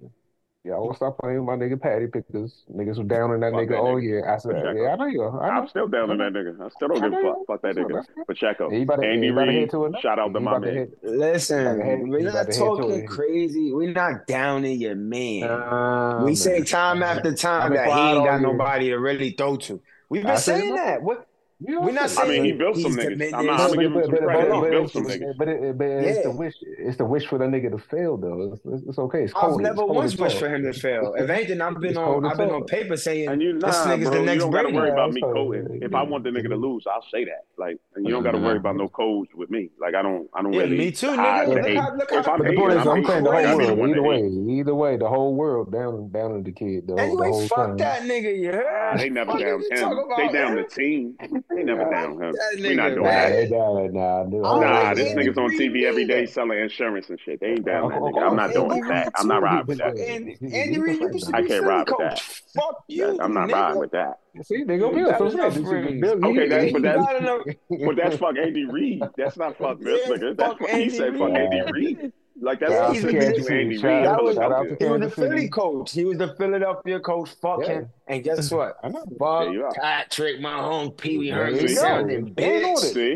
Yeah, I won't stop playing with my nigga Patty because niggas were down on that Fuck nigga that all nigga. year. I said, Pacheco. yeah, I know you. are. I I'm still down on that nigga. I still don't I give a fuck. Fuck that nigga. what- that's- Pacheco. Yeah, he about to, Andy he about to head Reid. to. Shout out to He my about to man. head- Listen, He we're not to head to talking crazy. We're not downing your man. Nah, we say time after time that he ain't got nobody to really throw to. We've been I saying that. What? You know We're not what I'm mean, he built some niggas. I'm not, I'm gonna give him some credit. He built some niggas. but, it, but it's Yeah. the wish. It's the wish for the nigga to fail though. It's, it's, it's okay. It's I've never it's cold once as wished for him to fail. If anything, I've been It's on I've been on paper saying And you, this nah, nigga's bro, the next you don't gotta worry about it's me fine. coding. If I want the nigga to lose, I'll say that. Like, and you don't gotta worry about no mm-hmm. codes with me. Like, I don't, I don't Yeah, really. me too, hide nigga. the Look hate. how- look if how- I'm But the point is, I'm I'm saying the whole I be the world. Either way, either way, the whole world down, down in the kid. The, whole- the Anyway, fuck that nigga, you heard? They never Fuck down you him. They down the team. They never down him. That We not doing Nah, that. they down, nah, dude. Oh, Nah, like this nigga's on TV every day selling insurance and shit. They ain't down that nigga. I'm not course, doing that. I'm not riding with that. Andy, He- he- Andy he Reid used to I be can't ride with coach. that. Fuck you, I'm not nigga. riding with that. See, they gonna be Got that's what I'm enough saying. rings. Bill- Okay, that's- but that's- But that's fuck Andy Reid. That's not fuck this Yeah, nigga. That's fuck what he said. Fuck Andy Reid. Like that's Shout what out he to You City. Andy Shout Reid. out- I was shout like, out to He was the Philly coach. He was the Philadelphia coach. Fuck Yeah. him. And guess what? I know. Fuck There you are. Patrick Mahomes, Pee Wee There Herman you go. sounding bitch. See, see,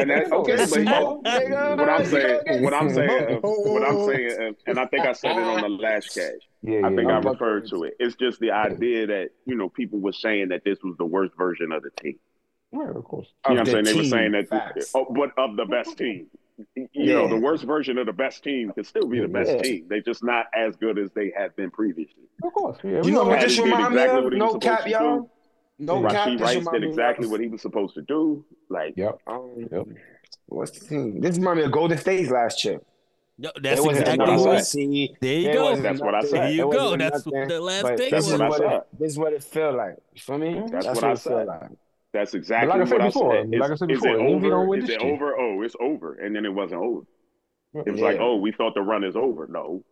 and that, okay, but Smoke, nigga. what I'm saying, what I'm saying, what I'm saying, and I think I said it on the last catch. Yeah, I think yeah. I referred to it. It's just the idea that you know people were saying that this was the worst version of the team. Right, of course. You know what I'm saying? They were saying that, Facts. oh, but of the best team. You know, the worst version of the best team could still be the best Yeah. team. They're just not as good as they have been previously. Of course. Yeah, You know know what Patty this did me exactly of? what he was No supposed cap, to y'all. do. No cap. Rashee This Rice remind did exactly of- what he was supposed to do. Like, Yep. Um, Yep. What's the thing? This remind me of Golden State's last chip. No, It that's wasn't exactly what I nothing see. There you It go. wasn't That's what I nothing. said. There you go. That's nothing. the last But take this is what I said. it, this is what it feel like. You feel me? That's That's what I it feel said. like. That's exactly like I said before, I said. Is, like I said is before, it Envy don't over? win Is it over? Oh, it's over. And then it wasn't over. It was Yeah. like, oh, we thought the run is over. No,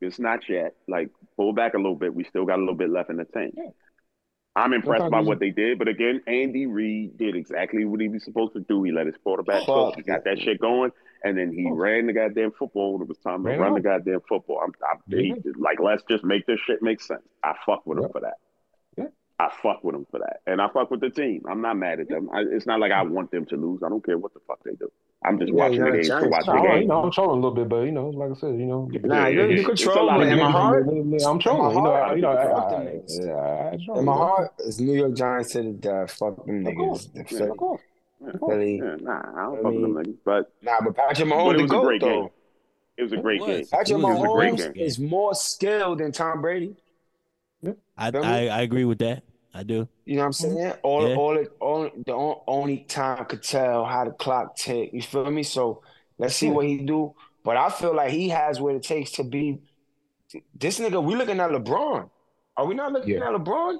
it's not yet. Like, pull back a little bit. We still got a little bit left in the tank. Yeah. I'm impressed by what they did, but again, Andy Reid did exactly what he was supposed to do. He let his quarterback cook. He got that shit going, and then he ran the goddamn football when it was time to run the goddamn football. I'm, I, Yeah. he, like, let's just make this shit make sense. I fuck with him for that. Yeah. I fuck with him for that, and I fuck with the team. I'm not mad at them. I, it's not like I want them to lose. I don't care what the fuck they do. I'm just Yeah, watching you're the game to watch No, the oh, I, you game. know, I'm trolling a little bit, but you know, like I said, you know, Nah, Yeah, you, it- you it's a control lot In my heart, I'm trolling. You know, I, you know, I, Fuck the I, yeah, I, I troll. in my heart, it's New York Giants to the death. Fuck them Of course. niggas. Yeah. Of course. Yeah. Of course. Philly. Yeah, nah, I don't fuck them mean- niggas, but Nah, but Patrick But Mahomes it was a great game. it was a great game. Patrick It was a great Mahomes is more skilled than Tom Brady. I, I I agree with that. I do. You know what I'm saying? All, Yeah. all, it, all, the only time could tell how the clock tick. You feel me? So let's see what he do. But I feel like he has what it takes to be. This nigga, we looking at LeBron. Are we not looking Yeah. at LeBron?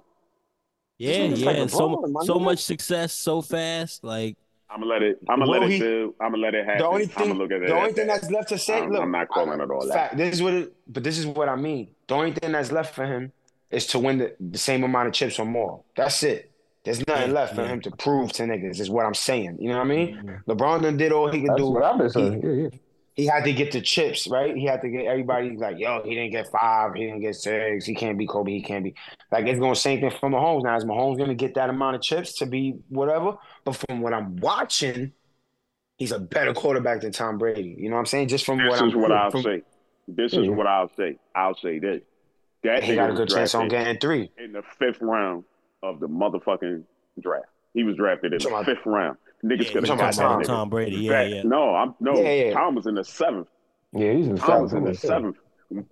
Yeah, yeah. like and so so nigga. much success so fast. Like I'm gonna let it. I'm gonna let it he- build. I'm gonna let it happen. The only thing, I'm thing, gonna look at it. the only thing that. that's left to say, I'm- look, I'm not calling it all that. this is what it, but this is what I mean. The only thing that's left for him is to win the, the same amount of chips or more. That's it. There's nothing left for yeah. him to prove to niggas. Is what I'm saying. You know what I mean? LeBron done did all he could That's do. what I've been saying. Yeah, yeah. he had to get the chips, right? He had to get everybody like, yo, he didn't get five, he didn't get six, he can't be Kobe, he can't be like it's going to same thing for Mahomes now. Is Mahomes going to get that amount of chips to be whatever? But from what I'm watching, he's a better quarterback than Tom Brady. You know what I'm saying? Just from This what I'm is what I'll from, say. This is what I'll say. I'll say this. That He got a good chance on drafted getting three. in the fifth round of the motherfucking draft. He was drafted in the fifth round. Niggas yeah, could you have talking got Tom. Tom Brady. Yeah, Back- yeah. No, I'm no. Yeah, yeah. Tom was in the seventh. Yeah, he's in the seventh. in the seventh.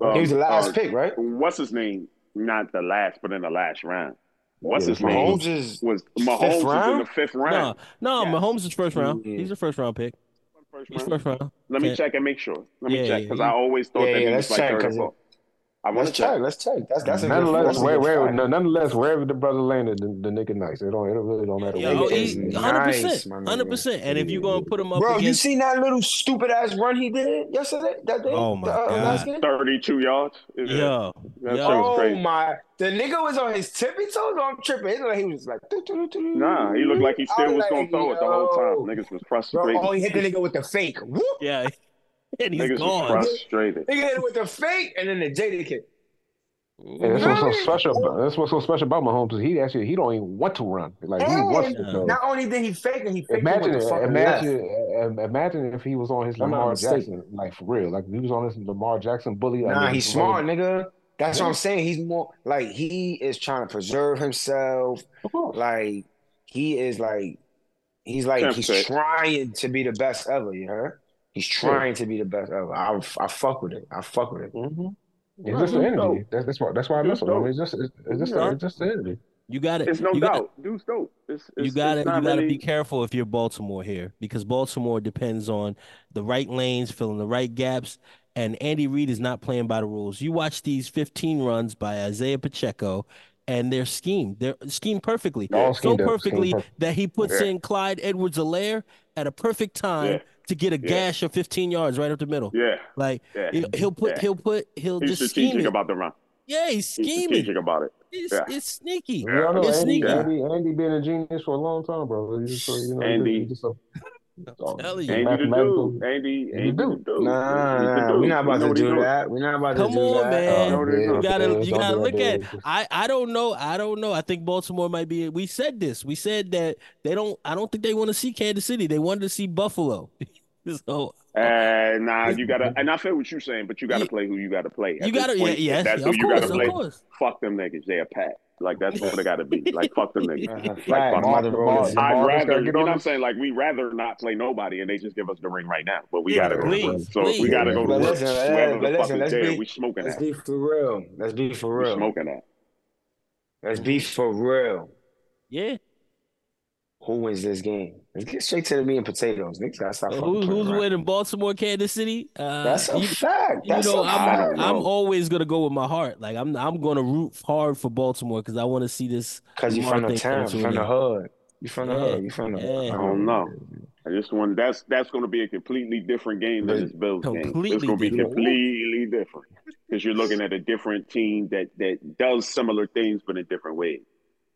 Um, he was the last uh, pick, right? What's his name? Not the last, but in the last round. What's Yeah, his name? Mahomes is Was Mahomes was in the fifth round? no, Yeah. Mahomes is first round. Yeah. He's a first round pick. First He's round? first round. Let me Okay. check and make sure. Let me Yeah, check because yeah. I always thought Yeah, that yeah, he was like third or 'cause fourth. I want let's to check. check. Let's check. That's that's Nonetheless, a where, good where, fact. no, nonetheless, wherever the brother landed, the, the nigga nice. It don't, it really don't matter Yeah, where oh, he is he, hundred percent, hundred percent. And if you're gonna put him up Bro, you seen that little stupid ass run he did yesterday? That day? Oh, my The, uh, God. Thirty-two yards. Yeah. yo, That yo, was Oh my! The nigga was on his tippy toes. Or I'm tripping. It like he was like. doo, doo, doo, doo, Nah, he looked like he still was like, gonna throw it the whole time. Niggas was Bro, frustrated. oh, he hit the nigga with the fake. Whoop! yeah, and he's Niggas was gone. frustrated. Nigga hit it with the fake, and then the Jada kick. And that's what's so special. About, that's what's so special about Mahomes is he actually he don't even want to run. Like he wants to go. not only did he fake it, he faked Imagine, it with the fucking imagine, imagine if he was on his Lamar. Jackson, like for real. Like if he was on his Lamar Jackson bully. Nah, mean, he's smart, running- nigga. That's what I'm saying. He's more like he is trying to preserve himself. Like he is like he's like Temp he's trying to be the best ever. You heard? He's trying to be the best ever. I I fuck with it. I fuck with it. Mm-hmm. It's Right, just the energy. doubt. That's that's why that's why I mess with him. It's just it's, it's just Yeah. it's just the energy. You got it. It's no you got doubt. Dude's dope. It's, it's, you got to it's you got to really- be careful if you're Baltimore here because Baltimore depends on the right lanes, filling the right gaps, and Andy Reid is not playing by the rules. You watch these 15 runs by Isaiah Pacheco, and they're schemed. They're schemed perfectly. All so schemed up, schemed perfectly perfect. that he puts Yeah. in Clyde Edwards Helaire at a perfect time Yeah. to get a Yeah. gash of 15 yards right up the middle. Yeah, Like yeah. he'll, he'll put Yeah. he'll put he'll He's just scheme strategic it. about the run. yeah, he's He's scheming. strategic about it. It's, Yeah. it's sneaky. We all know It's Andy, sneaky. Andy, Andy been a genius for a long time, bro. He's just, you know, he's Andy. just a, I'm telling you. Andy the dude. Andy, Andy Andy the the dude. dude. Nah, nah, dude. we're not about to do that. We're not about Come to do on, that. man. know what it is. You gotta Don't you gotta look at Dave. I I don't know. I don't know. I think Baltimore might be we said this. We said that they don't I don't think they want to see Kansas City. They wanted to see Buffalo. so Uh, nah, you gotta, and I feel what you're saying, but you gotta You- play who you gotta play. At you gotta point, yeah, yes, That's of who you course, gotta of play. course. Fuck them niggas. They're a pack. Like that's what it gotta be. Like fuck them niggas. Uh, Like fact, fuck Mother them. Rose. The I'd rather, you know what I'm saying? Like we'd rather not play nobody, and they just give us the ring right now. But we Yeah, gotta go. please. So if we gotta go to But work. listen, Whoever but the fuck listen, is let's there, be- we smoking Let's that. be for real. Let's be for We real. smoking that. Let's be for real. Yeah. Who wins this game? Let's get straight to the meat and potatoes. Niggas gotta stop who, who's around. winning Baltimore, Kansas City? Uh, That's a you, fact. you know, a I'm know. I'm always gonna go with my heart. Like I'm I'm gonna root hard for Baltimore because I want to see this. Cause you Lamar from the thing come town, to from an the end. hood. You from the Yeah, hood. You from the yeah. I don't know. I just want that's that's going to be a completely different game than But- this Bills game. Completely It's going to be different. completely different because you're looking at a different team that that does similar things but in different ways.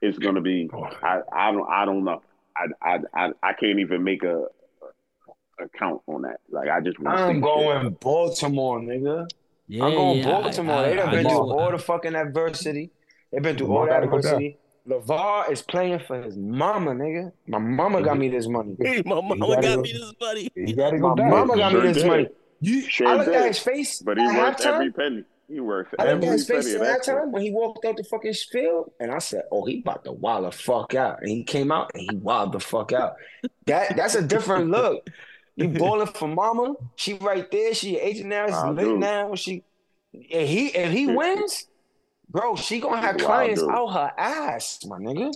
It's going to be I I don't I don't know. I I I, I can't even make a a count on that. Like I just want to see I'm shit. going Baltimore, nigga. Yeah, I'm going yeah, Baltimore. I- they done I been just through want- all the fucking adversity. They've been through all that gotta go down. adversity. Lamar is playing for his mama, nigga. My mama got me this money. Hey, my mama gotta go- me this money. You gotta My go down. mama got me this did. money. You, Sure I looked did. at his face But he at worth every penny. He worth I every his face that. time when he walked out the fucking field, and I said, "Oh, he about to wild the fuck out." And he came out and he wild the fuck out. That that's a different look. You balling for mama? She right there. She aging now. She's Wow, lit now. She if he if he wins, bro, she gonna have clients dude. out her ass, my nigga.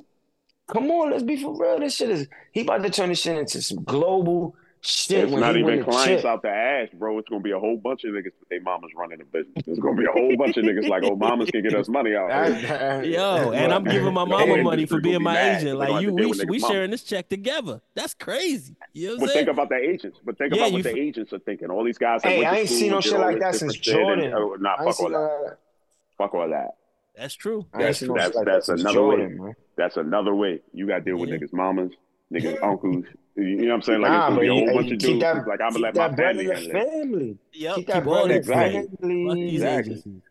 Come on, let's be for real. This shit is he about to turn this shit into some global shit It's when not he even the clients out the ass, bro. It's gonna be a whole bunch of niggas with their mamas running the business. There's gonna be a whole bunch of niggas like, oh, mamas can get us money out. here. Yo, and I'm giving my mama money for being be my mad. agent. Like you, to we with we mama. sharing this check together. That's crazy. You know what I'm But saying? think about the agents. But think Yeah, about you what the agents are thinking. All these guys. Hey, I ain't seen no shit like that since shit and- Jordan. oh, nah, fuck all that. Fuck all that. That's true. That's that's shit like that's that since another way. That's another way. You got to deal with niggas' mamas, niggas' uncles. You know what I'm saying? Like it's Nah, gonna but be a you, whole bunch you of dudes. that, like I'm keep gonna let my family handle it. family. Yep. Keep Keep all bread in that the bread. family. Fuck these Exactly. agencies.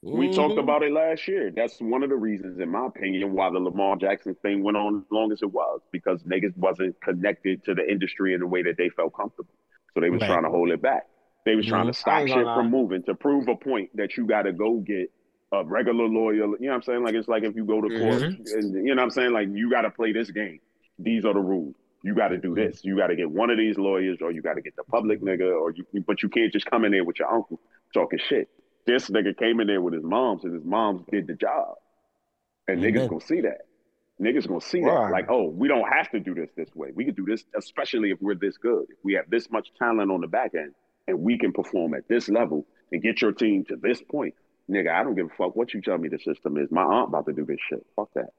We talked Mhm. about it last year. That's one of the reasons, in my opinion, why the Lamar Jackson thing went on as long as it was because niggas wasn't connected to the industry in the way that they felt comfortable. So they was Right. trying to hold it back. They was trying Mhm. to stop shit gonna from moving to prove a point that you got to go get a regular lawyer. You know what I'm saying? Like it's like if you go to court, and, you know what I'm saying? Like you got to play this game. These are the rules. You got to do mm-hmm. this. You got to get one of these lawyers, or you got to get the public nigga, or you. But you can't just come in there with your uncle talking shit. This nigga came in there with his moms, and his moms did the job, and niggas gonna see that. Niggas gonna see that. Like, oh, we don't have to do this this way. We can do this, especially if we're this good. If we have this much talent on the back end, and we can perform at this level and get your team to this point, nigga. I don't give a fuck what you tell me the system is. My aunt about to do this shit. Fuck that.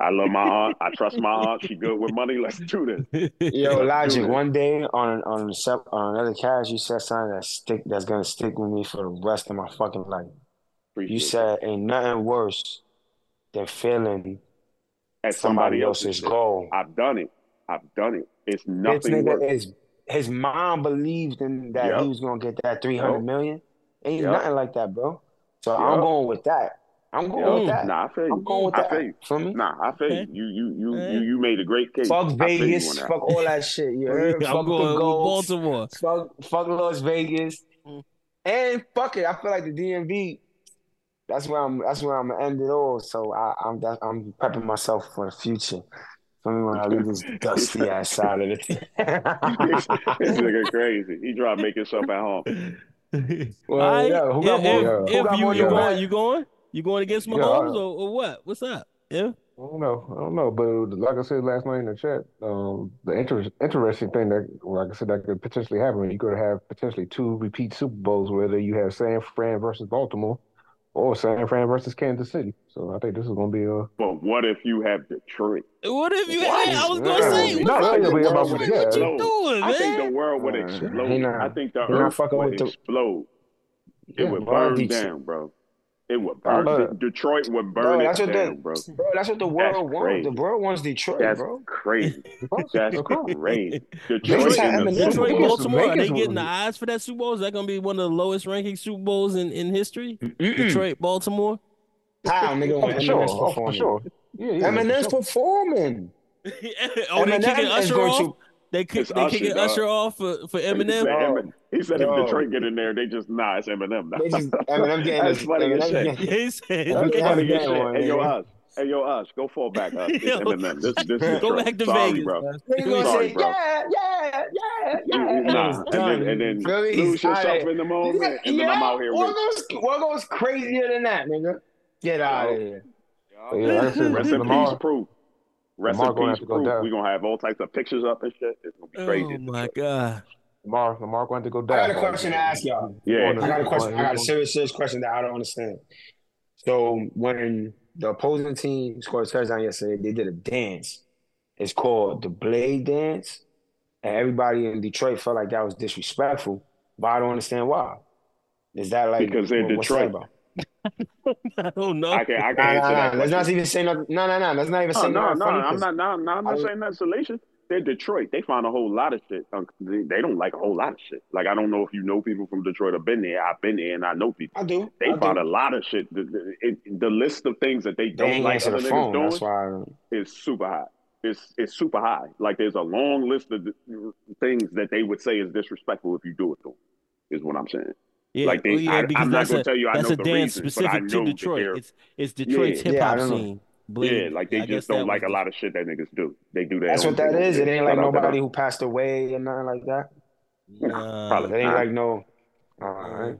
I love my aunt. I trust my aunt. She good with money. Let's do this. Yo, Logik. One day on on on another cast, you said something that stick that's gonna stick with me for the rest of my fucking life. Appreciate You said ain't nothing worse than failing at somebody somebody else's shit. goal. I've done it. I've done it. It's nothing worse. is his mom believed in that Yep. he was gonna get that three hundred Yep. million. Ain't Yep. nothing like that, bro. So I'm going with that. I'm going Yo, with that. Nah, I feel I'm going with I that. feel you. For me. Nah, I feel Okay. you. You you you you you made a great case. Fuck I Vegas. Fuck all that shit. You heard? I'm fuck going the with goals. Baltimore. Fuck, fuck Las Vegas. Mm. And fuck it. I feel like the DMV. That's where I'm. That's where I'm gonna end it all. So I, I'm. That, I'm prepping myself for the future. For me, when I leave this dusty ass side of it. this the. nigga crazy. He try to make himself at home. Well, All right. yeah, who got if, more- if- who if got you more you than going, that? you going, you going against Yeah, Mahomes I- or, or what? What's up? Yeah. I don't know. I don't know. But like I said last night in the chat, um, the inter- interesting thing that, like I said, that could potentially happen. You could have potentially two repeat Super Bowls, whether you have San Fran versus Baltimore, or San Fran versus Kansas City. So I think this is gonna be a. But what if you have Detroit? What if you What? had? I was gonna say, No, what, no, what, yeah, what, about- what, yeah. what you No. doing, I think the man? world would explode. he not- I think the he earth would with the- explode. It Yeah, would burn down, bro. It would burn. love- Detroit would burn Bro, it that's what down, the bro. bro. That's what the That's world wants. crazy. The world wants Detroit, That's bro. crazy. That's That's crazy. Detroit just in the Eminem. Super Detroit, Bowl. Vegas- Baltimore, are they getting the was- odds for that Super Bowl? Is that going to be one of the lowest ranking Super Bowls in, in history? Mm-mm. Detroit, Baltimore. How nigga Oh, for sure. Eminem's Oh, for performing? sure. Yeah, yeah. Eminem's for sure. performing. oh, they Eminem kicking is Usher going off. to. They kick, they Usher, kicking dog. Usher off for, for He Eminem. said, Dog. He said if Dog. Detroit get in there, they just nah, it's Eminem. now. They just Eminem getting That's his- funny as shit. getting- He said, That's That's Yeah, funny as shit. Hey yo, us. Hey yo, us. Go fall back up. It's Eminem. This this Go back to Sorry, Vegas. bro. man. They gonna Sorry, say bro. yeah, yeah, yeah, yeah. You- and Nah, and then and then Feel lose yourself outta in the moment, Yeah, and then I'm out here What with. goes, what goes crazier than that, nigga? Get out of Yo. here. Yeah, like I said, Rest in Lamar, peace, proof. Rest Lamar in gonna have peace, to go proof. down. We gonna have all types of pictures up and shit. It's gonna be oh crazy. Oh my god. Lamar, Lamar going to go down. I got a question to ask y'all. Yeah. I got a question. I got a serious, serious question that I don't understand. So when the opposing team scored a touchdown yesterday, they did a dance. It's called the Blade Dance, and everybody in Detroit felt like that was disrespectful. But I don't understand why. Is that like Because they're what- what's that Detroit. About? I don't know. I can I can Nah, answer nah, that. nah. Let's not even say nothing. No, no, no. Let's not even No, say no, nothing no. funny. I'm 'cause not. No, no, I'm not I- saying that's salacious. They're Detroit. They find a whole lot of shit. Um, They, they don't like a whole lot of shit. Like I don't know if you know people from Detroit. I've been there. I've been there, and I know people. I do. They I find do. a lot of shit. The, the, it, the list of things that they They don't ain't like other the phone. doing That's why. is super high. It's it's super high. Like there's a long list of the- things that they would say is disrespectful if you do it to them. Is what I'm saying. Yeah, Like they- oh, yeah, I- I'm because not that's gonna a tell you I know the dance reasons, but I specific to know Detroit. they're- It's it's Detroit's Yeah, hip hop don't scene. Bleed. Yeah, like they I just don't like a lot of shit that niggas do. They do that. That's what that is. It ain't like nobody who passed away or nothing like that. the- Nah, Probably. It ain't like no. All right.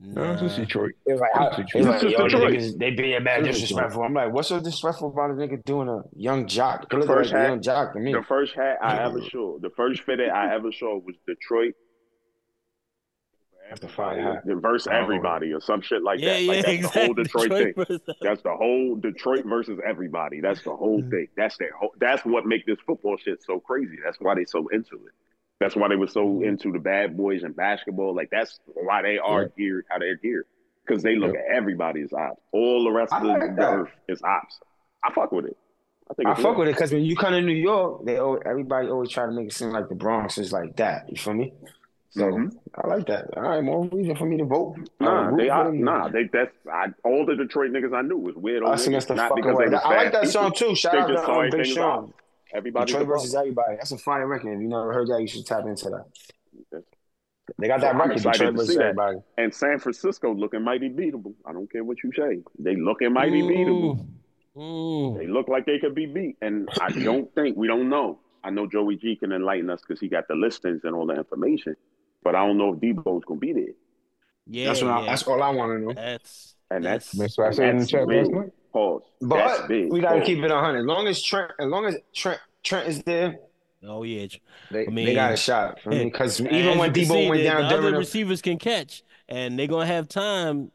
No, it's just nah. Detroit. It was like, how, It's it was like yo, Detroit. niggas, they being mad disrespectful. I'm like, what's so disrespectful about a nigga doing a young jock? The first like hat- young jock to me. The first hat I ever saw, the first fitted I ever saw was Detroit. That's the fire hat. Verse Oh. everybody or some shit like yeah, that. yeah, Like that's exactly. the whole Detroit, thing. versus- That's the whole Detroit versus everybody. That's the whole thing. That's their whole, that's what make this football shit so crazy. That's why they so into it. That's why they were so into the bad boys and basketball. Like that's why they are Yeah. geared how they're geared. Because they look Yep. at everybody as ops. All the rest I of the, like the earth is ops. I fuck with it. I think I fuck with it because when you come to New York, they always, everybody always try to make it seem like the Bronx is like that. You feel me? So Mhm. I like that. All right, more reason for me to vote. Nah, would they are nah. They that's I, all the Detroit niggas I knew was weird. Us against the fucking way. I like that song too. Shout They out to um, Big Sean. Everybody Detroit versus everybody. That's a fire record. If you never heard that, you should tap into that. They got that So record. excited Detroit to versus see that. everybody. and San Francisco looking mighty beatable. I don't care what you say. They looking mighty beatable. Mm. Mm. They look like they could be beat. And I don't think we don't know. I know Joey G can enlighten us because he got the listings and all the information. But I don't know if Deebo's gonna be there. Yeah, That's what. I, that's all I want to know. That's And that's That's what I said in the chat last night. Pause. But big. we gotta Pause. keep it hundred. As long as Trent, as long as Trent, Trent is there, oh yeah. they, I mean, they got a shot for me. Because even when you Deebo see, went the, down the other the, receivers can catch, and they're gonna have time.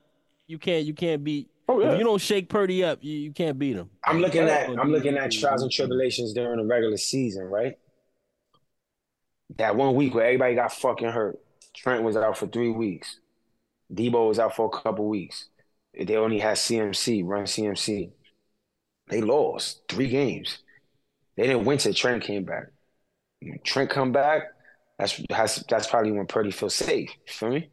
You can't, you can't beat. Oh yeah. If you don't shake Purdy up, you, you can't beat him. I'm looking at I'm looking at mm-hmm. trials and tribulations during the regular season, right? That one week where everybody got fucking hurt. Trent was out for three weeks. Deebo was out for a couple weeks. They only had CMC, run CMC. They lost three games. They didn't win till Trent came back. When Trent come back, that's that's, that's probably when Purdy feels safe. You feel me?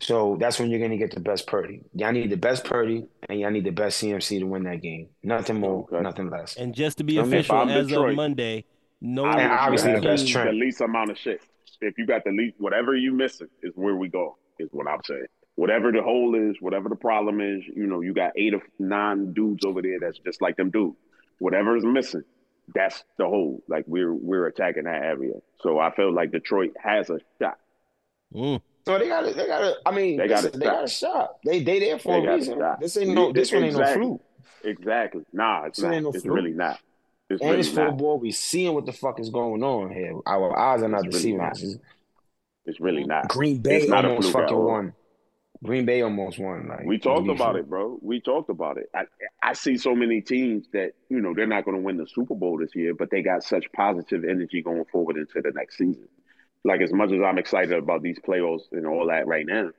So that's when you're gonna get the best Purdy. Y'all need the best Purdy and y'all need the best CMC to win that game. Nothing more, Okay. nothing less. And just to be I mean, official, as Detroit, of Monday, no. I And obviously the have best the least amount of shit. If you got the least, whatever you missing is where we go. Is what I'm saying. Whatever the hole is, whatever the problem is, you know, you got eight or nine dudes over there that's just like them dudes. Whatever is missing, that's the hole. Like we're we're attacking that area. So I feel like Detroit has a shot. Mm. So they got it. They got it. I mean, They got listen, a they shot. got a shot. They they there for They a got a reason. This ain't no. This one ain't no fluke. Exactly. Nah, it's This not. ain't no it's fluke. really not. It's And really it's not. football. We seeing what the fuck is going on here. Our eyes are not It's really deceiving not. us. It's- It's really not. Green Bay It's not almost fluke fucking all. won. Green Bay almost won. Like We talked about fair. it, bro. We talked about it. I, I see so many teams that you know they're not going to win the Super Bowl this year, but they got such positive energy going forward into the next season. Like as much as I'm excited about these playoffs and all that right now,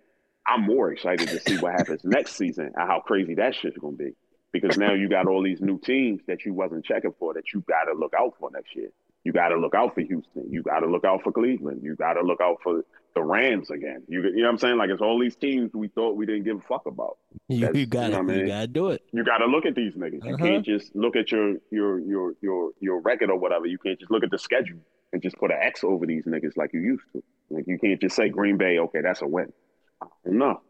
I'm more excited to see what happens next season and how crazy that shit's going to be. Because now you got all these new teams that you wasn't checking for that you got to look out for next year. You got to look out for Houston. You got to look out for Cleveland. You got to look out for the Rams again. You, you know what I'm saying? Like it's all these teams we thought we didn't give a fuck about. You, you got you know to You got to do it. You got to look at these niggas. You Uh-huh. can't just look at your your your your your record or whatever. You can't just look at the schedule and just put an X over these niggas like you used to. Like you can't just say Green Bay, okay, that's a win. I don't know.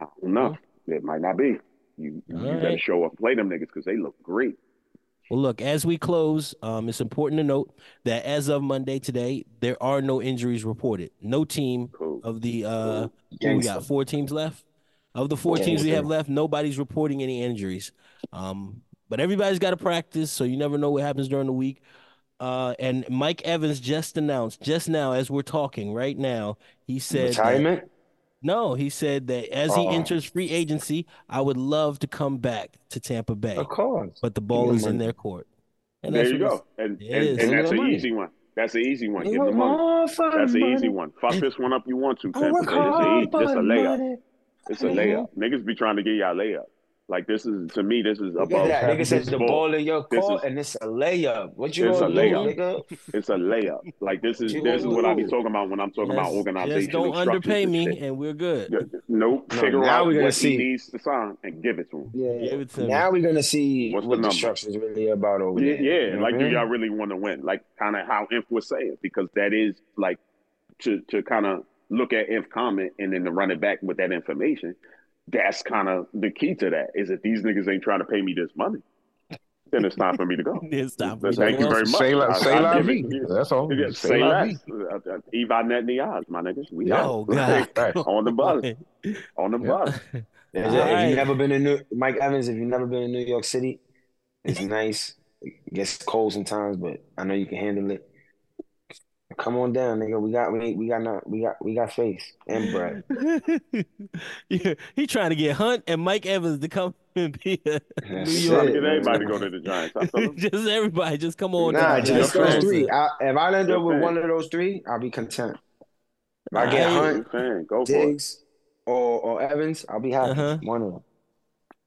I don't know. It might not be. You, you All better right. show up play them niggas because they look great. Well, look, as we close, um, it's important to note that as of Monday today, there are no injuries reported. No team Cool. of the uh, what we got four teams left. Of the four teams we have left, nobody's reporting any injuries. Um, but everybody's got to practice, so you never know what happens during the week. Uh, and Mike Evans just announced, just now as we're talking right now, he said that- Retirement. No, he said that as he Oh. enters free agency, I would love to come back to Tampa Bay, Of course. but the ball is in their court. And there you go. And, and, and that's an money. easy one. That's an easy one. Give You them money. That's an easy one. Fuck this one up you want to, Tampa Bay. This a, this a layup. money. It's a layup. Niggas be trying to get y'all layup. Like this is to me, this is Look at that. Nigga says the ball. ball in your court is- and it's a layup. What you It's gonna a do, layup. nigga? It's a layup. Like this is this is what I be talking about when I'm talking about organization. Just don't underpay me, shit. and we're good. Yeah, Nope. No, Figure now out we're gonna what see. he needs to sign and give it to him. Yeah. Give it to me. Now we're gonna see What's what the, number? structure is really about over Yeah, there. yeah. You know like do y'all really want to win? Like kind of how Inf was saying, because that is like to to kind of look at Inf comment and then to run it back with that information. That's kind of the key to that. Is that these niggas ain't trying to pay me this money, then it's time for me to go. It's time for But me to thank you very much. Say la, say I la give vie. That's all. Yeah, Say say la vie. Uh, uh, Ivan net my niggas. We Yeah. out. Oh God! Right. On the bus. On the Yeah. bus. If, All if you've never been to New Mike Evans, if you've never been in New York City, it's nice. It gets cold sometimes, but I know you can handle it. Come on down, nigga. We got we we got not we got we got face and bread. yeah, he trying to get Hunt and Mike Evans to come and be a New That's Trying to York. it. get everybody to go to the Giants. I feel him. just everybody, just come on Nah, down. just You're those three. I, if I end up with one of those three, I'll be content. If I get Aight. Hunt, I'm go for it. Diggs, or or Evans, I'll be happy. Uh-huh. One of them.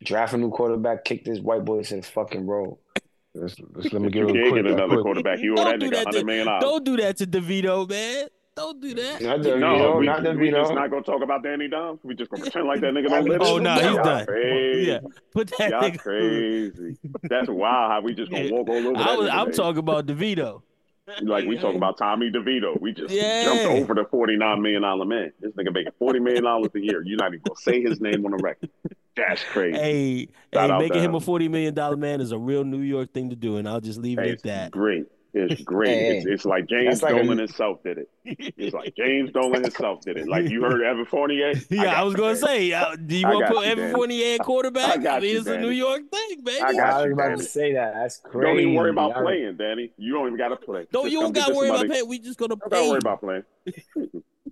Draft a new quarterback, kick this white boy to the fucking road. Let's, let's let me You give a can't quick. get another quick- quarterback. You owe Don't that do nigga that. hundred dollars. don't do that to DeVito, man. Don't do that. Not No, we, not we just not gonna talk about Danny Dimes. We just gonna pretend like that nigga don't oh, live. Oh, in- no, he's done. Crazy. Yeah, put that Y'all nigga. crazy. That's wild. How we just gonna walk all over. I that was, nigga, I'm man. talking about DeVito. like we talking about Tommy DeVito. We just Yeah. jumped over the forty nine million dollar man. This nigga making forty million dollars a year. You're not even gonna say his name on the record. That's crazy. Hey, Shout hey, making him him. a forty million dollar man is a real New York thing to do, and I'll just leave it at it's that. great. It's great. Hey, it's, it's like James that's like a- Dolan himself did it. It's like James Dolan himself did it. Like you heard Evan Fournier. yeah, I, got was gonna say, uh, do you want to put you, Evan Danny. Fournier at quarterback? I got mean, you, it's a New York thing, baby. I got I was you, about Danny. to say that. That's crazy. Don't even worry about I- playing, Danny. You don't even got to play. Don't Just you don't got to worry about somebody- paying. We just gonna play. Don't pay. worry about playing.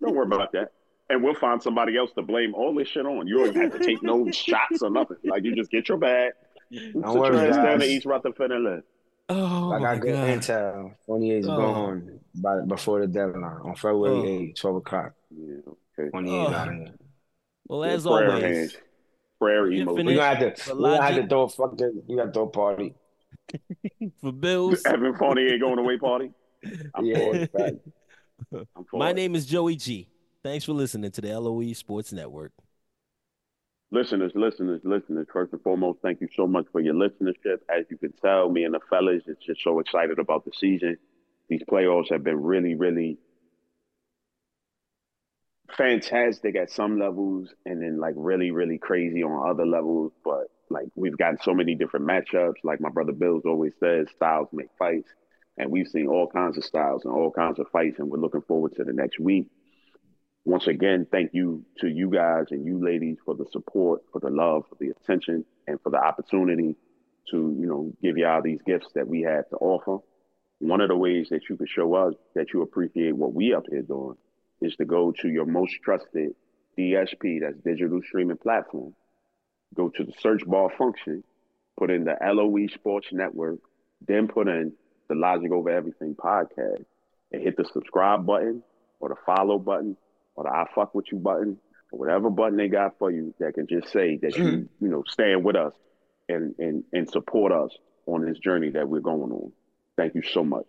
don't worry about that. And we'll find somebody else to blame all this shit on. You don't have to take no shots or nothing. Like you just get your bag. Sit worry, your ass down guys. in East Rutherford Oh I my got good god. intel. Fournier is Oh. gone by before the deadline on February Oh. 8th, 12 o'clock. Yeah, okay. Fournier Oh. is out of here. Well, as Prayer always, hands. Prayer You emoji. We finish- gonna have to. But We gonna have to throw a fuck. The, we got to throw a party. for Bills. Evan Fournier going away party. I'm Yeah, for it. I'm for My it. name is Joey G. Thanks for listening to the LOE Sports Network. Listeners, listeners, listeners, first and foremost, thank you so much for your listenership. As you can tell, me and the fellas is just so excited about the season. These playoffs have been really, really fantastic at some levels and then like really, really crazy on other levels. But like we've gotten so many different matchups. Like my brother Bills always says, styles make fights. And we've seen all kinds of styles and all kinds of fights, and we're looking forward to the next week. Once again, thank you to you guys and you ladies for the support, for the love, for the attention, and for the opportunity to, you know, give y'all these gifts that we have to offer. One of the ways that you can show us that you appreciate what we up here doing is to go to your most trusted DSP, that's digital streaming platform. Go to the search bar function, put in the LOE Sports Network, then put in the Logik Over Everything podcast, and hit the subscribe button or the follow button or the I fuck with you button or whatever button they got for you that can just say that you mm-hmm. you know stand with us and and and support us on this journey that we're going on. Thank you so much.